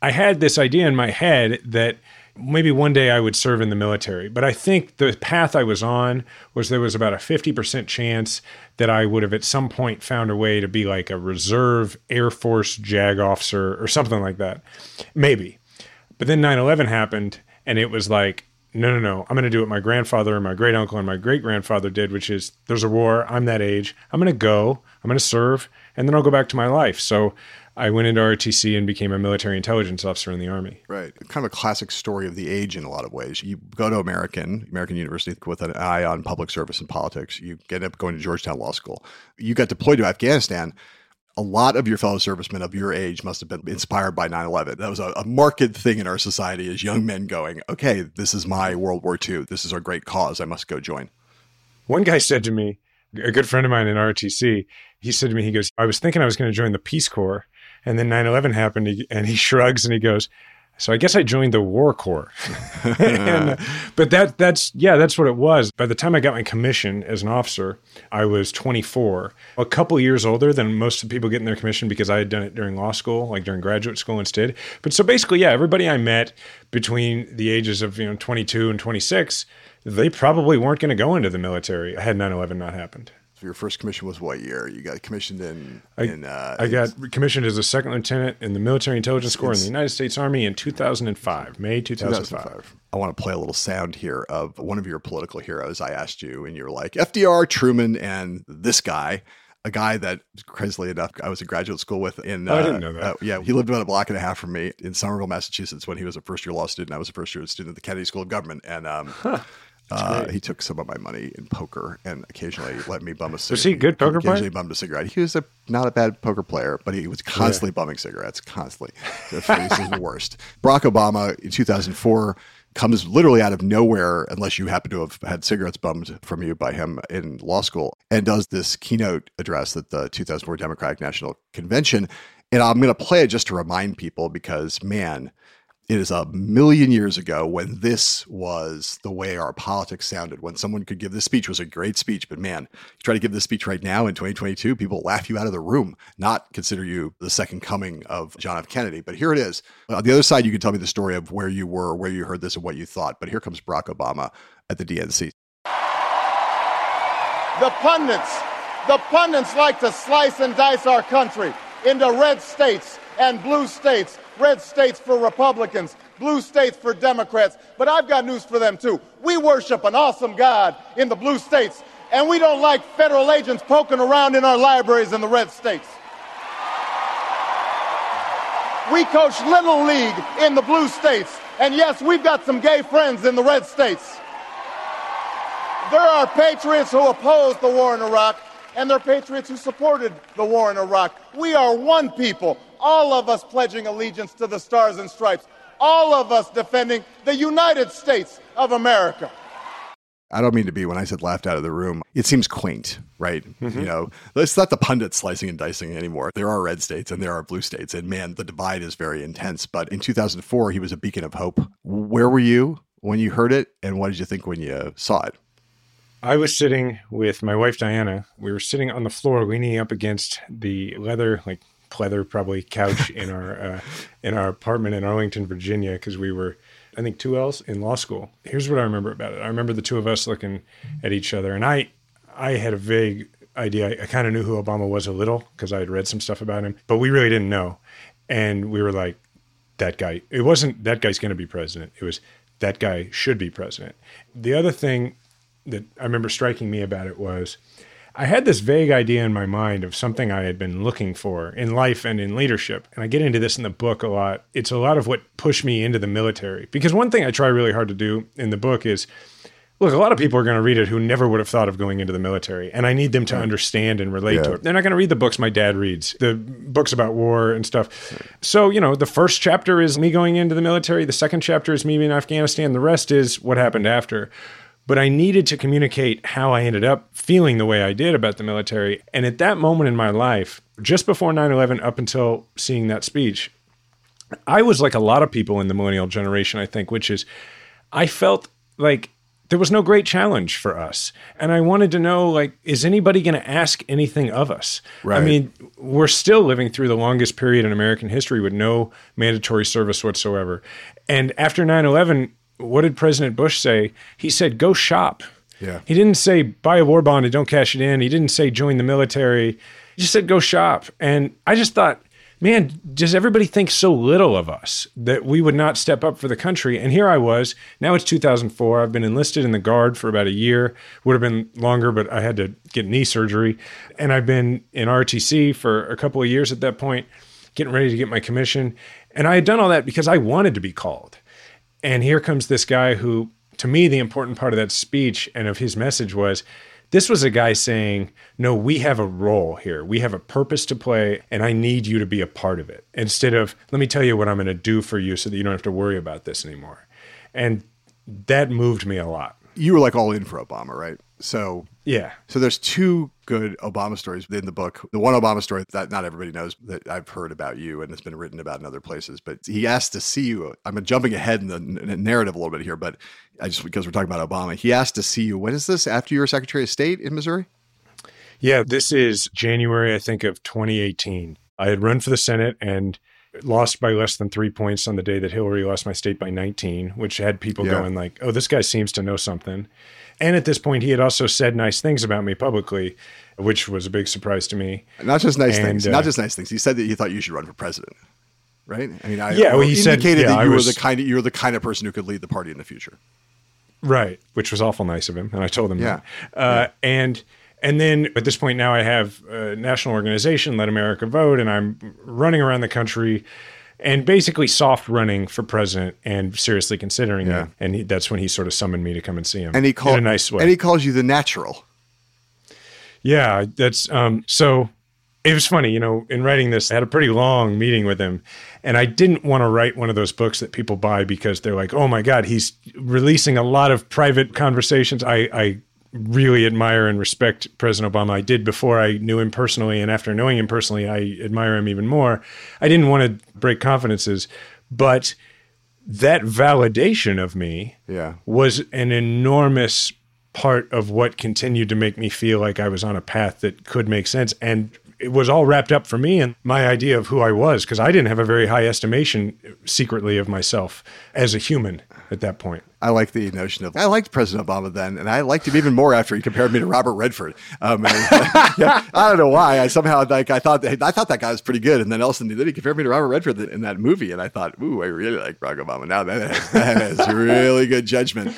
Speaker 4: I had this idea in my head that maybe one day I would serve in the military. But I think the path I was on was there was about a 50% chance that I would have at some point found a way to be like a reserve Air Force JAG officer or something like that. Maybe. But then 9 11 happened, and it was like, no, no, no. I'm going to do what my grandfather and my great uncle and my great grandfather did, which is there's a war. I'm that age. I'm going to go. I'm going to serve, and then I'll go back to my life. So I went into ROTC and became a military intelligence officer in the Army.
Speaker 1: Right. Kind of a classic story of the age in a lot of ways. You go to American, American University with an eye on public service and politics. You end up going to Georgetown Law School. You got deployed to Afghanistan. A lot of your fellow servicemen of your age must have been inspired by 9 11. That was a, a marked thing in our society as young men going, okay, this is my World War II. This is our great cause. I must go join.
Speaker 4: One guy said to me, a good friend of mine in ROTC, he said to me, he goes, I was thinking I was going to join the Peace Corps. And then 9 11 happened, and he shrugs and he goes, So I guess I joined the War Corps. and, uh, but that that's yeah, that's what it was. By the time I got my commission as an officer, I was 24, a couple years older than most of the people getting their commission because I had done it during law school, like during graduate school instead. But so basically, yeah, everybody I met between the ages of you know 22 and 26, they probably weren't going to go into the military had 9/11 not happened.
Speaker 1: Your first commission was what year? You got commissioned in.
Speaker 4: I,
Speaker 1: in, uh,
Speaker 4: I got commissioned as a second lieutenant in the Military Intelligence Corps in the United States Army in 2005, May 2005.
Speaker 1: 2005. I want to play a little sound here of one of your political heroes. I asked you, and you're like FDR, Truman, and this guy. A guy that, crazily enough, I was in graduate school with. In
Speaker 4: Oh, I didn't know that.
Speaker 1: uh, yeah, he lived about a block and a half from me in Somerville, Massachusetts, when he was a first year law student. I was a first year student at the Kennedy School of Government, and um, uh, he took some of my money in poker and occasionally let me bum a cigarette.
Speaker 4: Was he a good poker player?
Speaker 1: Occasionally bummed a cigarette. He was a not a bad poker player, but he was constantly bumming cigarettes, constantly. This is the worst. Barack Obama in 2004 comes literally out of nowhere, unless you happen to have had cigarettes bummed from you by him in law school, and does this keynote address at the 2004 Democratic National Convention. And I'm going to play it just to remind people because, man, it is a million years ago when this was the way our politics sounded. When someone could give this speech was a great speech, but man, you try to give this speech right now in 2022, people laugh you out of the room, not consider you the second coming of John F. Kennedy. But here it is. On the other side, you can tell me the story of where you were, where you heard this, and what you thought. But here comes Barack Obama at the DNC.
Speaker 9: The pundits, the pundits like to slice and dice our country into red states and blue states. Red states for Republicans, blue states for Democrats. But I've got news for them too. We worship an awesome God in the blue states, and we don't like federal agents poking around in our libraries in the red states. We coach Little League in the blue states, and yes, we've got some gay friends in the red states. There are patriots who oppose the war in Iraq, and there patriots who supported the war in Iraq. We are one people, all of us pledging allegiance to the Stars and Stripes, all of us defending the United States of America.
Speaker 1: I don't mean to be when I said laughed out of the room. It seems quaint, right? Mm-hmm. You know, it's not the pundits slicing and dicing anymore. There are red states and there are blue states, and man, the divide is very intense. But in 2004, he was a beacon of hope. Where were you when you heard it, and what did you think when you saw it?
Speaker 4: I was sitting with my wife Diana. We were sitting on the floor, leaning up against the leather, like pleather, probably couch in our uh, in our apartment in Arlington, Virginia, because we were, I think, two L's in law school. Here's what I remember about it. I remember the two of us looking at each other, and I, I had a vague idea. I, I kind of knew who Obama was a little because I had read some stuff about him, but we really didn't know. And we were like, that guy. It wasn't that guy's going to be president. It was that guy should be president. The other thing that I remember striking me about it was I had this vague idea in my mind of something I had been looking for in life and in leadership. And I get into this in the book a lot. It's a lot of what pushed me into the military. Because one thing I try really hard to do in the book is look, a lot of people are going to read it who never would have thought of going into the military. And I need them to understand and relate to it. They're not going to read the books my dad reads, the books about war and stuff. So, you know, the first chapter is me going into the military, the second chapter is me in Afghanistan, the rest is what happened after. But I needed to communicate how I ended up feeling the way I did about the military. And at that moment in my life, just before 9 11, up until seeing that speech, I was like a lot of people in the millennial generation, I think, which is I felt like there was no great challenge for us. And I wanted to know, like, is anybody going to ask anything of us?
Speaker 1: Right.
Speaker 4: I mean, we're still living through the longest period in American history with no mandatory service whatsoever. And after 9 11, what did President Bush say? He said, go shop.
Speaker 1: Yeah.
Speaker 4: He didn't say buy a war bond and don't cash it in. He didn't say join the military. He just said go shop. And I just thought, man, does everybody think so little of us that we would not step up for the country? And here I was. Now it's 2004. I've been enlisted in the Guard for about a year. Would have been longer, but I had to get knee surgery. And I've been in ROTC for a couple of years at that point, getting ready to get my commission. And I had done all that because I wanted to be called. And here comes this guy who, to me, the important part of that speech and of his message was this was a guy saying, No, we have a role here. We have a purpose to play, and I need you to be a part of it. Instead of, let me tell you what I'm going to do for you so that you don't have to worry about this anymore. And that moved me a lot.
Speaker 1: You were like all in for Obama, right? So
Speaker 4: Yeah.
Speaker 1: So there's two good Obama stories in the book. The one Obama story that not everybody knows that I've heard about you and it's been written about in other places. But he asked to see you. I'm jumping ahead in the narrative a little bit here, but I just because we're talking about Obama, he asked to see you. When is this? After you were Secretary of State in Missouri?
Speaker 4: Yeah, this is January, I think, of 2018. I had run for the Senate and lost by less than three points on the day that Hillary lost my state by 19, which had people
Speaker 1: Yeah.
Speaker 4: going like, "Oh, this guy seems to know something." And at this point, he had also said nice things about me publicly, which was a big surprise to me.
Speaker 1: Not just nice
Speaker 4: And,
Speaker 1: things.
Speaker 4: uh,
Speaker 1: not just nice things. He said that he thought you should run for president. Right? I mean, I
Speaker 4: Yeah, well, he said-
Speaker 1: indicated
Speaker 4: yeah,
Speaker 1: that
Speaker 4: I
Speaker 1: you
Speaker 4: was-
Speaker 1: were the kind of you were the kind of person who could lead the party in the future.
Speaker 4: Right, which was awful nice of him, and I told him
Speaker 1: Yeah.
Speaker 4: that. Uh, And and then at this point now, I have a national organization, Let America Vote, and I'm running around the country, and basically soft running for president, and seriously considering
Speaker 1: Yeah.
Speaker 4: it. And he, that's when he sort of summoned me to come and see him.
Speaker 1: And he
Speaker 4: in
Speaker 1: called
Speaker 4: a nice way.
Speaker 1: And he calls you the natural.
Speaker 4: Yeah, that's um so it was funny, you know, in writing this, I had a pretty long meeting with him and I didn't want to write one of those books that people buy because they're like, "Oh my god, he's releasing a lot of private conversations." I I really admire and respect President Obama. I did before I knew him personally and after knowing him personally, I admire him even more. I didn't want to break confidences, but that validation of me
Speaker 1: Yeah.
Speaker 4: was an enormous part of what continued to make me feel like I was on a path that could make sense. And it was all wrapped up for me and my idea of who I was, because I didn't have a very high estimation secretly of myself as a human at that point.
Speaker 1: I like the notion of I liked President Obama then, and I liked him even more after he compared me to Robert Redford. Um, and, yeah, I don't know why. I somehow like I thought that, I thought that guy was pretty good, and then also then he compared me to Robert Redford in that movie, and I thought, ooh, I really like Barack Obama. Now that is, that is really good judgment.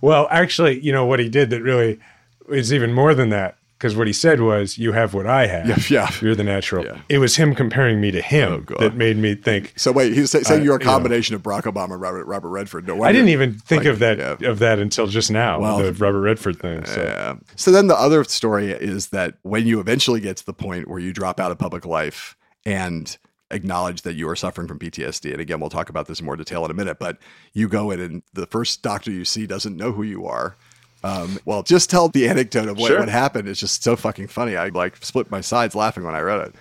Speaker 4: Well, actually, you know what he did that really is even more than that. Because what he said was, "You have what I have.
Speaker 1: Yeah, yeah.
Speaker 4: You're the natural."
Speaker 1: Yeah.
Speaker 4: It was him comparing me to him
Speaker 1: Oh,
Speaker 4: that made me think.
Speaker 1: So wait, he's saying
Speaker 4: Uh,
Speaker 1: you're a
Speaker 4: you know.
Speaker 1: combination of Barack Obama and Robert Robert Redford. No wonder.
Speaker 4: I didn't even think
Speaker 1: Like,
Speaker 4: of that
Speaker 1: yeah.
Speaker 4: of that until just now.
Speaker 1: Well,
Speaker 4: the Robert Redford thing. So.
Speaker 1: Yeah. So then the other story is that when you eventually get to the point where you drop out of public life and acknowledge that you are suffering from PTSD, and again, we'll talk about this in more detail in a minute, but you go in and the first doctor you see doesn't know who you are. Um, well, just tell the anecdote of what,
Speaker 4: Sure.
Speaker 1: what happened. It's just so fucking funny. I like split my sides laughing when I read it.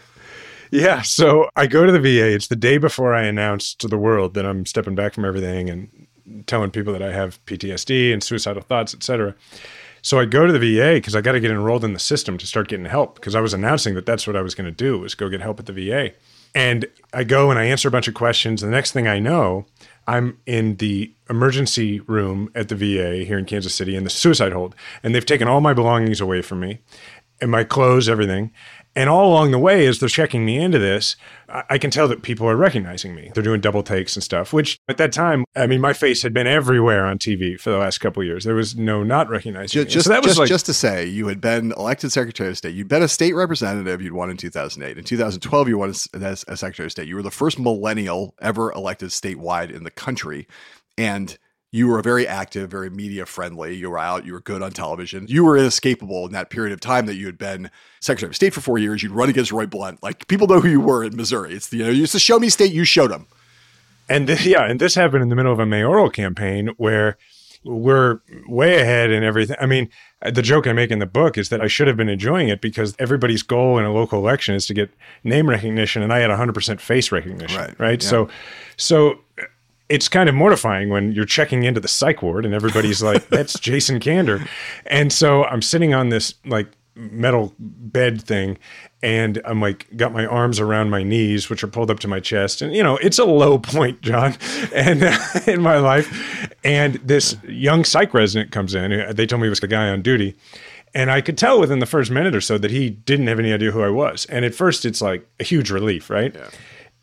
Speaker 4: Yeah. So I go to the VA. It's the day before I announce to the world that I'm stepping back from everything and telling people that I have PTSD and suicidal thoughts, et cetera. So I go to the VA because I got to get enrolled in the system to start getting help because I was announcing that that's what I was going to do was go get help at the VA. And I go and I answer a bunch of questions. The next thing I know, I'm in the emergency room at the VA here in Kansas City in the suicide hold. And they've taken all my belongings away from me and my clothes, everything. And all along the way, as they're checking me into this, I, I can tell that people are recognizing me. They're doing double takes and stuff, which at that time, I mean, my face had been everywhere on TV for the last couple of years. There was no not recognizing
Speaker 1: Just,
Speaker 4: me.
Speaker 1: just,
Speaker 4: so that was
Speaker 1: just,
Speaker 4: like,
Speaker 1: just to say, you had been elected Secretary of State. You'd been a state representative. You'd won in 2008. In 2012, you won as, as a Secretary of State. You were the first millennial ever elected statewide in the country. And you were very active, very media friendly. You were out, you were good on television. You were inescapable in that period of time that you had been Secretary of State for four years. You'd run against Roy Blunt. Like people know who you were in Missouri. It's the, you know, it's the show me state, you showed them.
Speaker 4: And th- yeah, and this happened in the middle of a mayoral campaign where we're way ahead in everything. I mean, the joke I make in the book is that I should have been enjoying it because everybody's goal in a local election is to get name recognition, and I had 100% face recognition.
Speaker 1: Right,
Speaker 4: Right.
Speaker 1: yeah.
Speaker 4: So, so it's kind of mortifying when you're checking into the psych ward and everybody's like, "That's Jason Kander," and so I'm sitting on this like metal bed thing and I'm like got my arms around my knees which are pulled up to my chest. And you know it's a low point John and uh, in my life. And this young psych resident comes in uh, they told me it was the guy on duty. And I could tell within the first minute or so that he didn't have any idea who I was. And at first it's like a huge relief right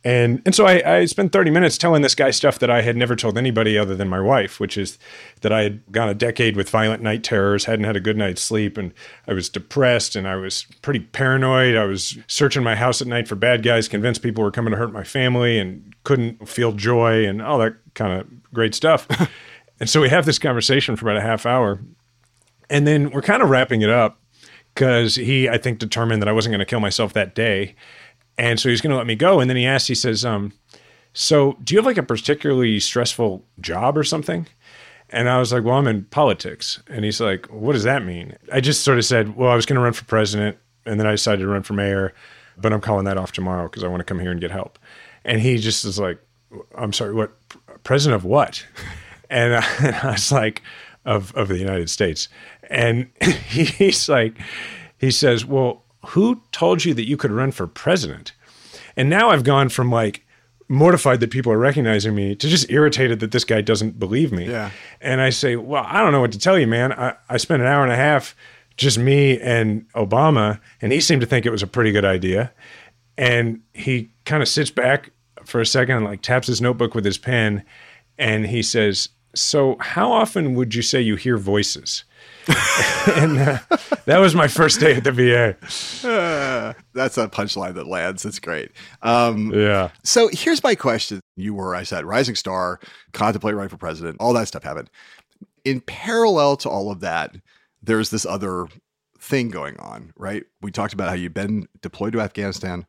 Speaker 4: and and so I, I spent 30 minutes telling this guy stuff that I had never told anybody other than my wife, which is that I had gone a decade with violent night terrors, hadn't had a good night's sleep, and I was depressed and I was pretty paranoid. I was searching my house at night for bad guys, convinced people were coming to hurt my family, and couldn't feel joy and all that kind of great stuff. and so we have this conversation for about a half hour, and then we're kind of wrapping it up because he, I think, determined that I wasn't going to kill myself that day. And so he's going to let me go. And then he asks, he says, um, So do you have like a particularly stressful job or something? And I was like, Well, I'm in politics. And he's like, What does that mean? I just sort of said, Well, I was going to run for president. And then I decided to run for mayor, but I'm calling that off tomorrow because I want to come here and get help. And he just is like, I'm sorry, what? President of what? And I, and I was like, of, of the United States. And he's like, he says, Well, who told you that you could run for president? And now I've gone from like mortified that people are recognizing me to just irritated that this guy doesn't believe me.
Speaker 1: Yeah.
Speaker 4: And I say, well, I don't know what to tell you, man. I, I spent an hour and a half, just me and Obama, and he seemed to think it was a pretty good idea. And he kind of sits back for a second and like taps his notebook with his pen and he says, So, how often would you say you hear voices? and uh, that was my first day at the VA.
Speaker 1: Uh, that's a punchline that lands. It's great. Um,
Speaker 4: Yeah.
Speaker 1: So here's my question. You were, I said, rising star, contemplate running for president, all that stuff happened. In parallel to all of that, there's this other thing going on, right? We talked about how you've been deployed to Afghanistan.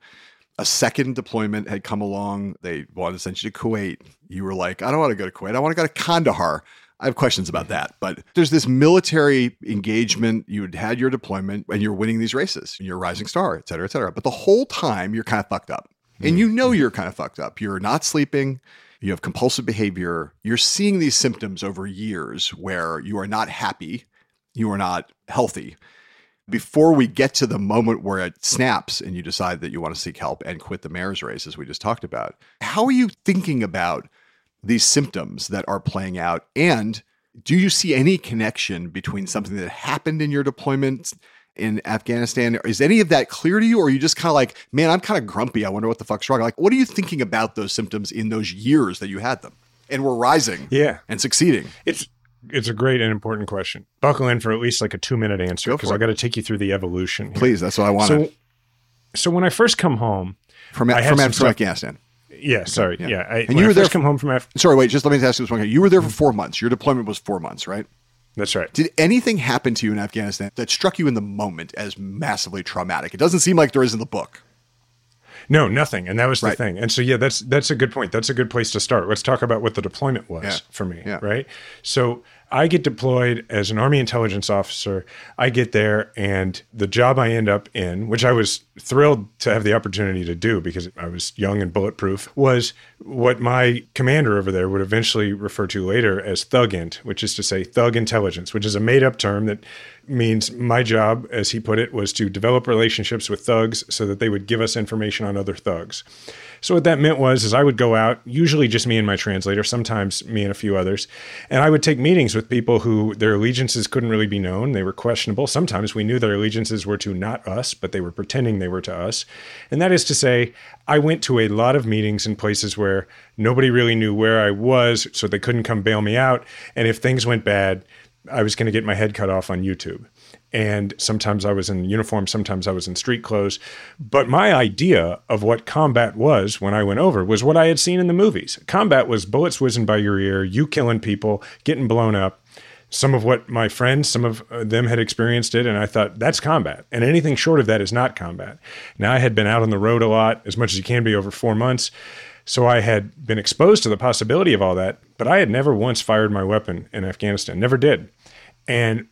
Speaker 1: A second deployment had come along. They wanted to send you to Kuwait. You were like, I don't want to go to Kuwait. I want to go to Kandahar. I have questions about that. But there's this military engagement. You had had your deployment and you're winning these races. And you're a rising star, et cetera, et cetera. But the whole time you're kind of fucked up. And you hmm. know you're kind of fucked up. You're not sleeping. You have compulsive behavior. You're seeing these symptoms over years where you are not happy. You are not healthy. Before we get to the moment where it snaps and you decide that you want to seek help and quit the mayor's race, as we just talked about, how are you thinking about these symptoms that are playing out? And do you see any connection between something that happened in your deployment in Afghanistan? Is any of that clear to you? Or are you just kind of like, man, I'm kind of grumpy. I wonder what the fuck's wrong? Like, what are you thinking about those symptoms in those years that you had them and were rising
Speaker 4: Yeah.
Speaker 1: and succeeding?
Speaker 4: It's it's a great and important question. Buckle in for at least like a two minute answer because I got to take you through the evolution. here.
Speaker 1: Please, that's what I wanted.
Speaker 4: So, so when I first come home,
Speaker 1: from from, from Afghanistan.
Speaker 4: Yeah, sorry,
Speaker 1: yeah.
Speaker 4: yeah, I,
Speaker 1: And you were there
Speaker 4: first come home from
Speaker 1: Sorry, wait, just let me ask you this one. You were there for four months. Your deployment was four months, right?
Speaker 4: That's right.
Speaker 1: Did anything happen to you in Afghanistan that struck you in the moment as massively traumatic? It doesn't seem like there is in the book.
Speaker 4: No, nothing. And that was the
Speaker 1: Right.
Speaker 4: thing. And so yeah, that's that's a good point. That's a good place to start. Let's talk about what the deployment was
Speaker 1: Yeah.
Speaker 4: for me,
Speaker 1: Yeah.
Speaker 4: right? So I get deployed as an army intelligence officer. I get there and the job I end up in, which I was thrilled to have the opportunity to do because I was young and bulletproof, was what my commander over there would eventually refer to later as thugint, which is to say thug intelligence, which is a made-up term that means my job, as he put it, was to develop relationships with thugs so that they would give us information on other thugs. So what that meant was is I would go out, usually just me and my translator, sometimes me and a few others, and I would take meetings with people who their allegiances couldn't really be known. They were questionable. Sometimes we knew their allegiances were to not us, but they were pretending they were to us. And that is to say, I went to a lot of meetings in places where nobody really knew where I was, so they couldn't come bail me out. And if things went bad, I was going to get my head cut off on YouTube. And sometimes I was in uniform, sometimes I was in street clothes. But my idea of what combat was when I went over was what I had seen in the movies. Combat was bullets whizzing by your ear, you killing people, getting blown up. Some of what my friends, some of uh, them had experienced it, and I thought that's combat. And anything short of that is not combat. Now, I had been out on the road a lot, as much as you can be over four months. So I had been exposed to the possibility of all that, but I had never once fired my weapon in Afghanistan, never did. And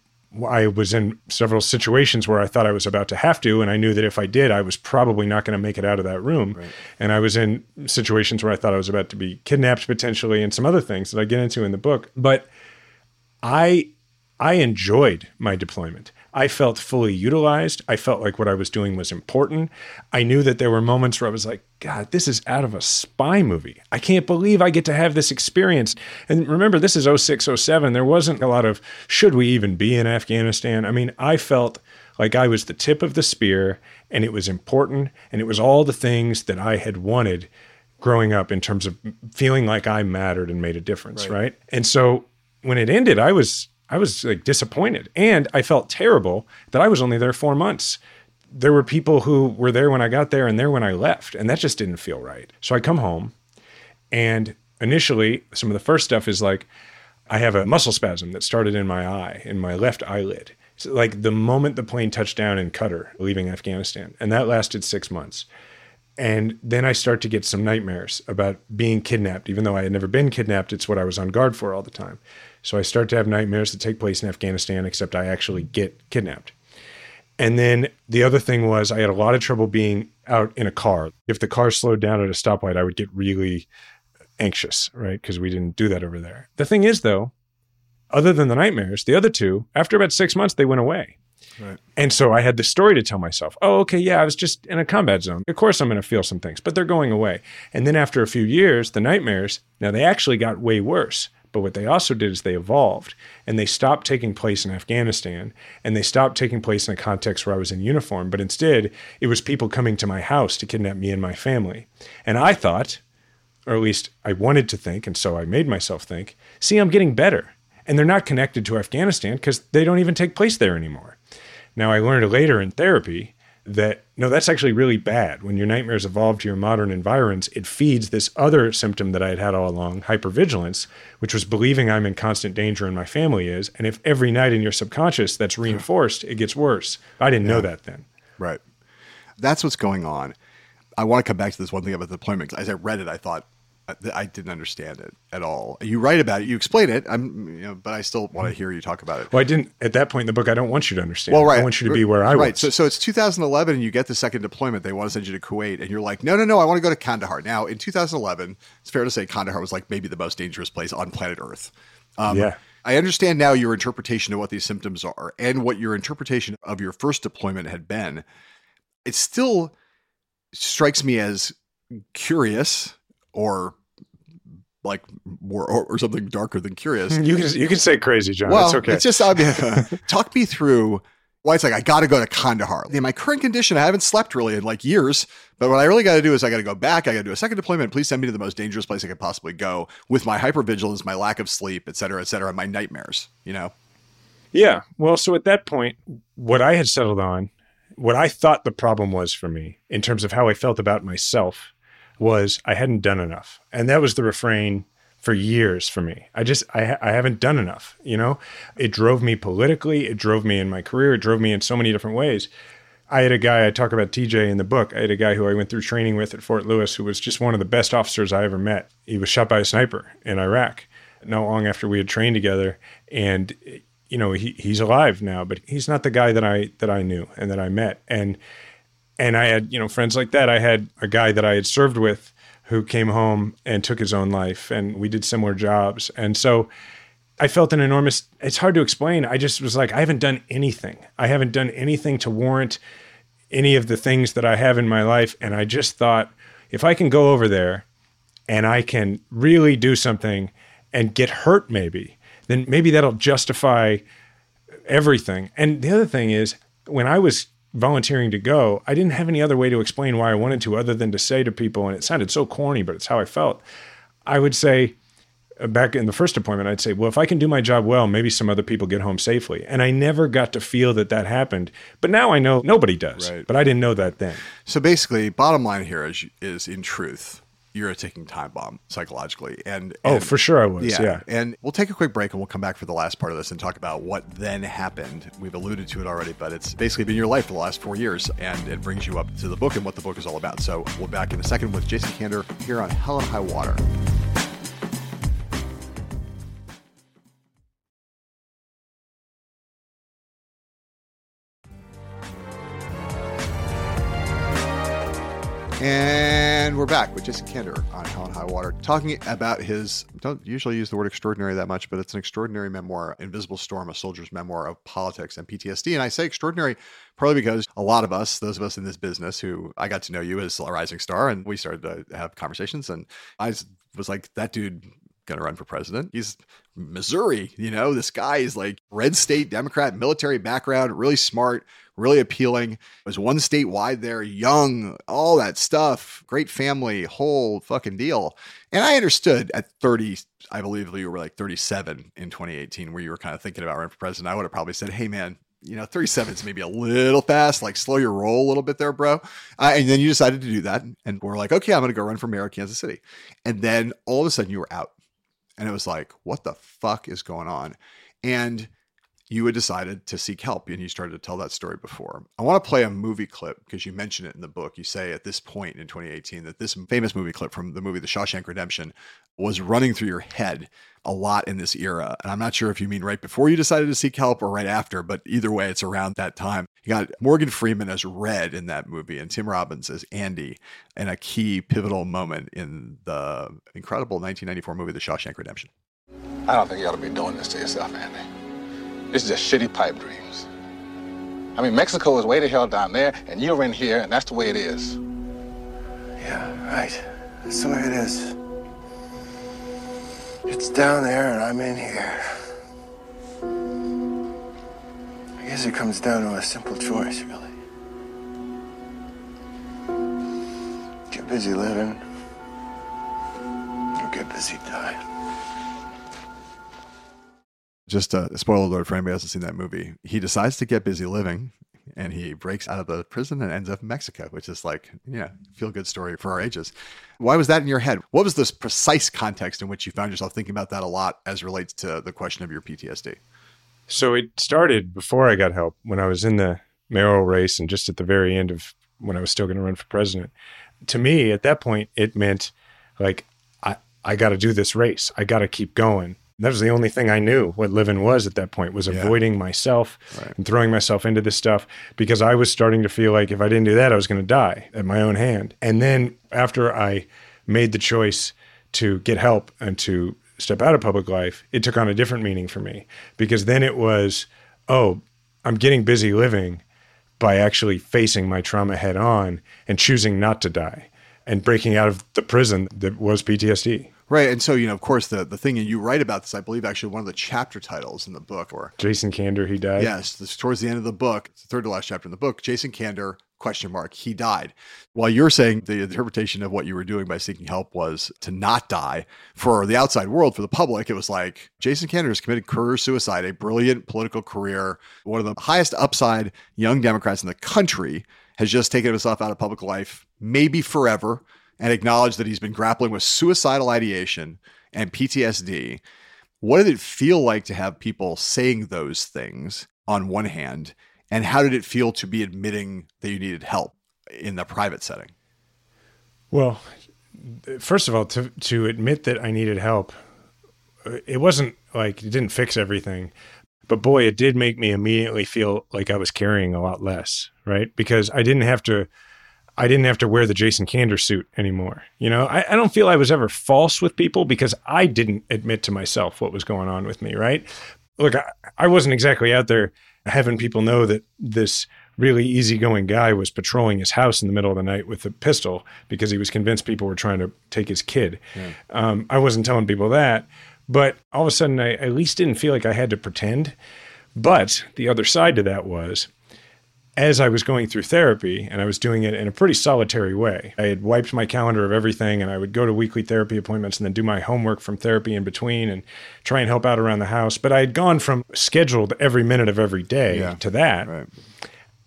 Speaker 4: I was in several situations where I thought I was about to have to, and I knew that if I did, I was probably not going to make it out of that room. And I was in situations where I thought I was about to be kidnapped potentially, and some other things that I get into in the book. But I I enjoyed my deployment. I felt fully utilized. I felt like what I was doing was important. I knew that there were moments where I was like, God, this is out of a spy movie. I can't believe I get to have this experience. And remember, this is 06, 07. There wasn't a lot of should we even be in Afghanistan? I mean, I felt like I was the tip of the spear and it was important and it was all the things that I had wanted growing up in terms of feeling like I mattered and made a difference, right? And so when it ended, I was I was like disappointed and I felt terrible that I was only there 4 months. There were people who were there when I got there and there when I left, and that just didn't feel right. So I come home and initially some of the first stuff is like I have a muscle spasm that started in my eye, in my left eyelid. So like the moment the plane touched down in Qatar, leaving Afghanistan, and that lasted 6 months. And then I start to get some nightmares about being kidnapped, even though I had never been kidnapped. It's what I was on guard for all the time. So I start to have nightmares that take place in Afghanistan, except I actually get kidnapped. And then the other thing was I had a lot of trouble being out in a car. If the car slowed down at a stoplight, I would get really anxious, right? Because we didn't do that over there. The thing is, though, other than the nightmares, the other two, after about six months, they went away.
Speaker 1: Right.
Speaker 4: And so I had the story to tell myself. Oh, okay, yeah, I was just in a combat zone. Of course I'm going to feel some things, but they're going away. And then after a few years, the nightmares, now they actually got way worse. But what they also did is they evolved and they stopped taking place in Afghanistan and they stopped taking place in a context where I was in uniform. But instead, it was people coming to my house to kidnap me and my family. And I thought, or at least I wanted to think, and so I made myself think, see, I'm getting better. And they're not connected to Afghanistan because they don't even take place there anymore. Now, I learned later in therapy that no, that's actually really bad. When your nightmares evolve to your modern environs, it feeds this other symptom that I had had all along, hypervigilance, which was believing I'm in constant danger and my family is. And if every night in your subconscious that's reinforced, it gets worse. I didn't know that then.
Speaker 1: Right. That's what's going on. I want to come back to this one thing about the deployment. As I read it, I thought I didn't understand it at all. You write about it, you explain it, I'm, you know, but I still want to hear you talk about it.
Speaker 4: Well, I didn't at that point in the book. I don't want you to understand.
Speaker 1: Well, right.
Speaker 4: I want you to be where I
Speaker 1: right.
Speaker 4: was.
Speaker 1: So, so it's 2011, and you get the second deployment. They want to send you to Kuwait, and you're like, no, no, no, I want to go to Kandahar. Now, in 2011, it's fair to say Kandahar was like maybe the most dangerous place on planet Earth. Um,
Speaker 4: Yeah.
Speaker 1: I understand now your interpretation of what these symptoms are and what your interpretation of your first deployment had been. It still strikes me as curious or like more or, or something darker than curious.
Speaker 4: you can you can say crazy, John.
Speaker 1: Well,
Speaker 4: it's okay.
Speaker 1: it's just I mean, talk me through why it's like I got to go to Kandahar. In my current condition, I haven't slept really in like years. But what I really got to do is I got to go back. I got to do a second deployment. Please send me to the most dangerous place I could possibly go with my hypervigilance, my lack of sleep, et cetera, et cetera, my nightmares. You know,
Speaker 4: Yeah. Well, so at that point, what I had settled on, what I thought the problem was for me in terms of how I felt about myself was I hadn't done enough. And that was the refrain for years for me. I just, I, I haven't done enough. You know, it drove me politically, it drove me in my career, it drove me in so many different ways. I had a guy, I talk about TJ in the book. I had a guy who I went through training with at Fort Lewis who was just one of the best officers I ever met. He was shot by a sniper in Iraq not long after we had trained together. And, you know, he, he's alive now, but he's not the guy that I, that I knew and that I met. And, and I had, you know, friends like that. I had a guy that I had served with who came home and took his own life, and we did similar jobs. And so I felt an enormous, it's hard to explain. I just was like, I haven't done anything. I haven't done anything to warrant any of the things that I have in my life. And I just thought, if I can go over there and I can really do something and get hurt, maybe, then maybe that'll justify everything. And the other thing is, when I was volunteering to go, I didn't have any other way to explain why I wanted to other than to say to people, and it sounded so corny, but it's how I felt. I would say, uh, back in the first appointment, I'd say, well, if I can do my job well, maybe some other people get home safely. And I never got to feel that that happened. But now I know nobody does.
Speaker 1: Right.
Speaker 4: But I didn't know that then.
Speaker 1: So basically, bottom line here is, is in truth, you're a ticking time bomb psychologically. And,
Speaker 4: Oh, for sure I was. Yeah.
Speaker 1: And we'll take a quick break and we'll come back for the last part of this and talk about what then happened. We've alluded to it already, but it's basically been your life for the last four years and it brings you up to the book and what the book is all about. So we'll be back in a second with Jason Kander here on Hell and High Water. And we're back with Jason Kander on Hell and High Water, talking about his. Don't usually use the word extraordinary that much, but it's an extraordinary memoir, Invisible Storm, a soldier's memoir of politics and PTSD. And I say extraordinary probably because a lot of us, those of us in this business, who I got to know you as a rising star, and we started to have conversations, and I was like, that dude gonna run for president. He's Missouri, you know, this guy is like red state Democrat, military background, really smart, really appealing. Was won statewide there, young, all that stuff, great family, whole fucking deal. And I understood at 30, I believe you were like 37 in 2018, where you were kind of thinking about running for president. I would have probably said, hey man, you know, 37 is maybe a little fast, like slow your roll a little bit there, bro. Uh, and then you decided to do that. And we're like, okay, I'm going to go run for mayor of Kansas City. And then all of a sudden you were out. And it was like, what the fuck is going on? And you had decided to seek help and you started to tell that story before. I want to play a movie clip because you mention it in the book. You say at this point in 2018 that this famous movie clip from the movie The Shawshank Redemption was running through your head a lot in this era. And I'm not sure if you mean right before you decided to seek help or right after, but either way, it's around that time. You got Morgan Freeman as Red in that movie and Tim Robbins as Andy in a key pivotal moment in the incredible 1994 movie The Shawshank Redemption.
Speaker 10: I don't think you ought to be doing this to yourself, Andy. This is just shitty pipe dreams. I mean, Mexico is way the hell down there, and you're in here, and that's the way it is.
Speaker 11: Yeah, right. That's the way it is. It's down there, and I'm in here. I guess it comes down to a simple choice, really. Get busy living, or get busy dying.
Speaker 1: Just a spoiler alert for anybody who hasn't seen that movie. He decides to get busy living and he breaks out of the prison and ends up in Mexico, which is like, yeah, feel good story for our ages. Why was that in your head? What was this precise context in which you found yourself thinking about that a lot as relates to the question of your PTSD?
Speaker 4: So it started before I got help when I was in the mayoral race and just at the very end of when I was still going to run for president. To me, at that point, it meant like, I, I got to do this race. I got to keep going that was the only thing I knew what living was at that point was avoiding myself right. and throwing myself into this stuff because I was starting to feel like if I didn't do that, I was going to die at my own hand. And then after I made the choice to get help and to step out of public life, it took on a different meaning for me because then it was, oh, I'm getting busy living by actually facing my trauma head on and choosing not to die and breaking out of the prison that was PTSD.
Speaker 1: Right. And so, you know, of course, the, the thing, and you write about this, I believe, actually one of the chapter titles in the book. or
Speaker 4: Jason Kander, he died.
Speaker 1: Yes. This, towards the end of the book, it's the third to last chapter in the book, Jason Kander, question mark, he died. While you're saying the interpretation of what you were doing by seeking help was to not die, for the outside world, for the public, it was like Jason Kander has committed career suicide, a brilliant political career, one of the highest upside young Democrats in the country, has just taken himself out of public life, maybe forever and acknowledged that he's been grappling with suicidal ideation and PTSD. What did it feel like to have people saying those things on one hand? And how did it feel to be admitting that you needed help in the private setting?
Speaker 4: Well, first of all, to, to admit that I needed help, it wasn't like it didn't fix everything, but boy, it did make me immediately feel like I was carrying a lot less, right? Because I didn't have to I didn't have to wear the Jason Kander suit anymore. You know, I, I, don't feel I was ever false with people because I didn't admit to myself what was going on with me, right? Look, I, I wasn't exactly out there having people know that this really easygoing guy was patrolling his house in the middle of the night with a pistol because he was convinced people were trying to take his kid. Yeah. Um, I wasn't telling people that, but all of a sudden, I at least didn't feel like I had to pretend. But the other side to that was as I was going through therapy, and I was doing it in a pretty solitary way, I had wiped my calendar of everything, and I would go to weekly therapy appointments and then do my homework from therapy in between and try and help out around the house. But I had gone from scheduled every minute of every day yeah, to that. Right.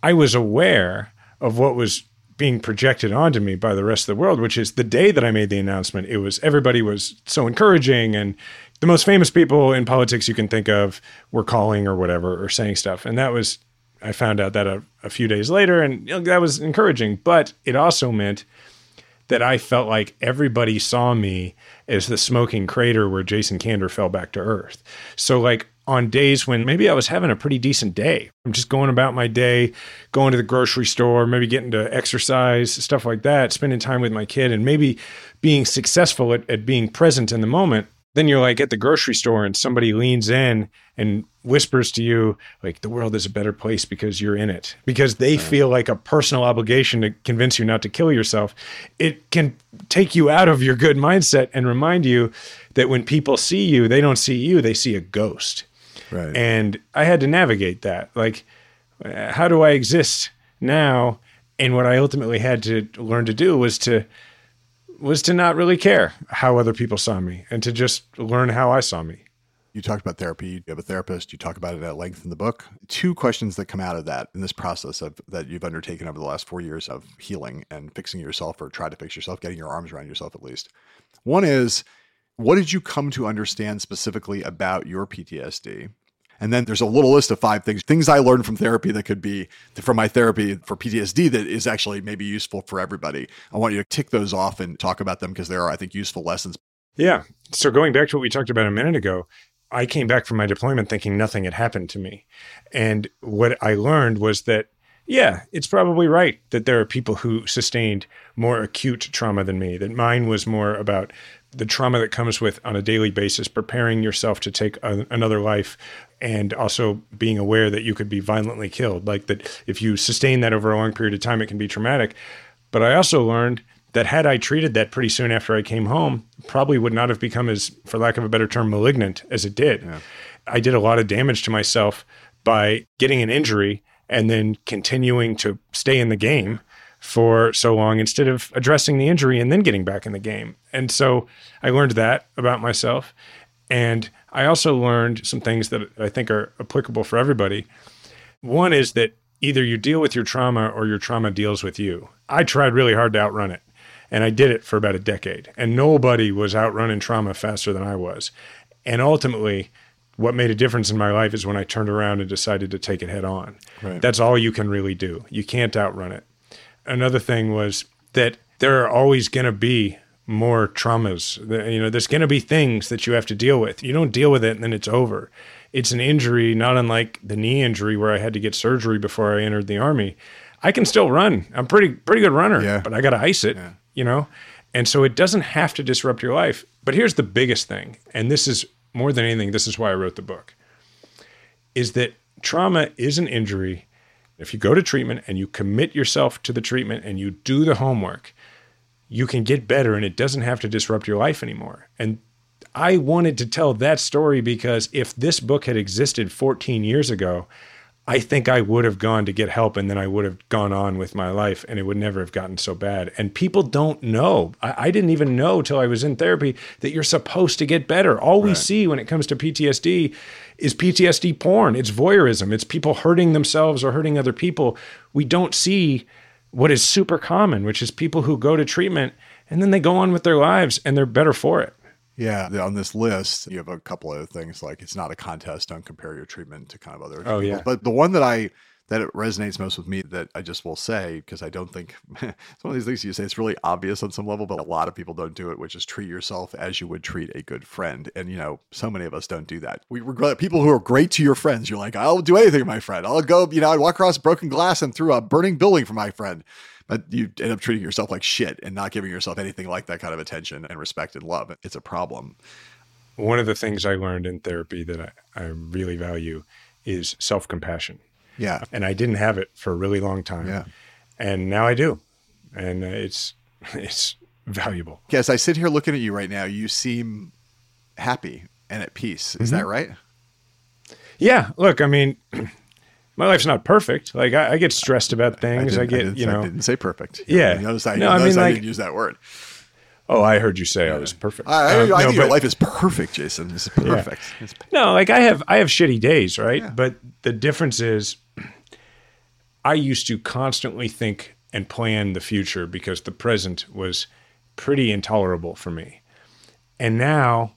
Speaker 4: I was aware of what was being projected onto me by the rest of the world, which is the day that I made the announcement, it was everybody was so encouraging and the most famous people in politics you can think of were calling or whatever or saying stuff. And that was I found out that a, a few days later, and you know, that was encouraging. But it also meant that I felt like everybody saw me as the smoking crater where Jason Kander fell back to earth. So, like on days when maybe I was having a pretty decent day, I'm just going about my day, going to the grocery store, maybe getting to exercise, stuff like that, spending time with my kid, and maybe being successful at, at being present in the moment then you're like at the grocery store and somebody leans in and whispers to you like the world is a better place because you're in it. Because they feel like a personal obligation to convince you not to kill yourself. It can take you out of your good mindset and remind you that when people see you they don't see you they see a ghost. Right. And i had to navigate that. Like how do i exist now? And what i ultimately had to learn to do was to was to not really care how other people saw me and to just learn how I saw me.
Speaker 1: You talked about therapy. You have a therapist. You talk about it at length in the book. Two questions that come out of that in this process of that you've undertaken over the last four years of healing and fixing yourself or try to fix yourself, getting your arms around yourself at least. One is, what did you come to understand specifically about your PTSD? And then there's a little list of five things, things I learned from therapy that could be from my therapy for PTSD that is actually maybe useful for everybody. I want you to tick those off and talk about them because there are, I think, useful lessons.
Speaker 4: Yeah. So going back to what we talked about a minute ago, I came back from my deployment thinking nothing had happened to me. And what I learned was that Yeah, it's probably right that there are people who sustained more acute trauma than me, that mine was more about the trauma that comes with on a daily basis preparing yourself to take a, another life and also being aware that you could be violently killed. Like that if you sustain that over a long period of time it can be traumatic. But i also learned that had i treated that pretty soon after i came home probably would not have become as for lack of a better term malignant as it did. Yeah. i did a lot of damage to myself by getting an injury and then continuing to stay in the game for so long instead of addressing the injury and then getting back in the game. And so I learned that about myself. And I also learned some things that I think are applicable for everybody. One is that either you deal with your trauma or your trauma deals with you. I tried really hard to outrun it. And I did it for about a decade. And nobody was outrunning trauma faster than I was. And ultimately, what made a difference in my life is when I turned around and decided to take it head on. Right. That's all you can really do. You can't outrun it another thing was that there are always going to be more traumas. You know, there's going to be things that you have to deal with. You don't deal with it and then it's over. It's an injury, not unlike the knee injury where I had to get surgery before I entered the army. I can still run. I'm pretty pretty good runner, yeah. but I got to ice it, yeah. you know? And so it doesn't have to disrupt your life. But here's the biggest thing, and this is more than anything, this is why I wrote the book. Is that trauma is an injury if you go to treatment and you commit yourself to the treatment and you do the homework, you can get better and it doesn't have to disrupt your life anymore. And I wanted to tell that story because if this book had existed 14 years ago, I think I would have gone to get help and then I would have gone on with my life and it would never have gotten so bad. And people don't know. I, I didn't even know till I was in therapy that you're supposed to get better. All right. we see when it comes to PTSD is PTSD porn, it's voyeurism, it's people hurting themselves or hurting other people. We don't see what is super common, which is people who go to treatment and then they go on with their lives and they're better for it.
Speaker 1: Yeah, on this list, you have a couple of things like it's not a contest. Don't compare your treatment to kind of other.
Speaker 4: Oh yeah.
Speaker 1: But the one that I that it resonates most with me that I just will say because I don't think it's one of these things you say it's really obvious on some level, but a lot of people don't do it, which is treat yourself as you would treat a good friend. And you know, so many of us don't do that. We regret people who are great to your friends. You're like, I'll do anything, my friend. I'll go, you know, I'd walk across broken glass and through a burning building for my friend but you end up treating yourself like shit and not giving yourself anything like that kind of attention and respect and love. It's a problem.
Speaker 4: One of the things I learned in therapy that I, I really value is self compassion.
Speaker 1: Yeah.
Speaker 4: And I didn't have it for a really long time.
Speaker 1: Yeah.
Speaker 4: And now I do. And it's, it's valuable.
Speaker 1: Yes. I sit here looking at you right now. You seem happy and at peace. Is mm-hmm. that right?
Speaker 4: Yeah. Look, I mean, my life's not perfect. Like I, I get stressed about things. I, I get, I you know,
Speaker 1: I didn't say perfect.
Speaker 4: Yeah.
Speaker 1: Notice I, no, I mean, like, I didn't use that word.
Speaker 4: Oh, I heard you say yeah. I was perfect.
Speaker 1: I, um, no, think your life is perfect, Jason. It's perfect.
Speaker 4: Yeah. It's no, like I have, I have shitty days, right? Yeah. But the difference is, I used to constantly think and plan the future because the present was pretty intolerable for me, and now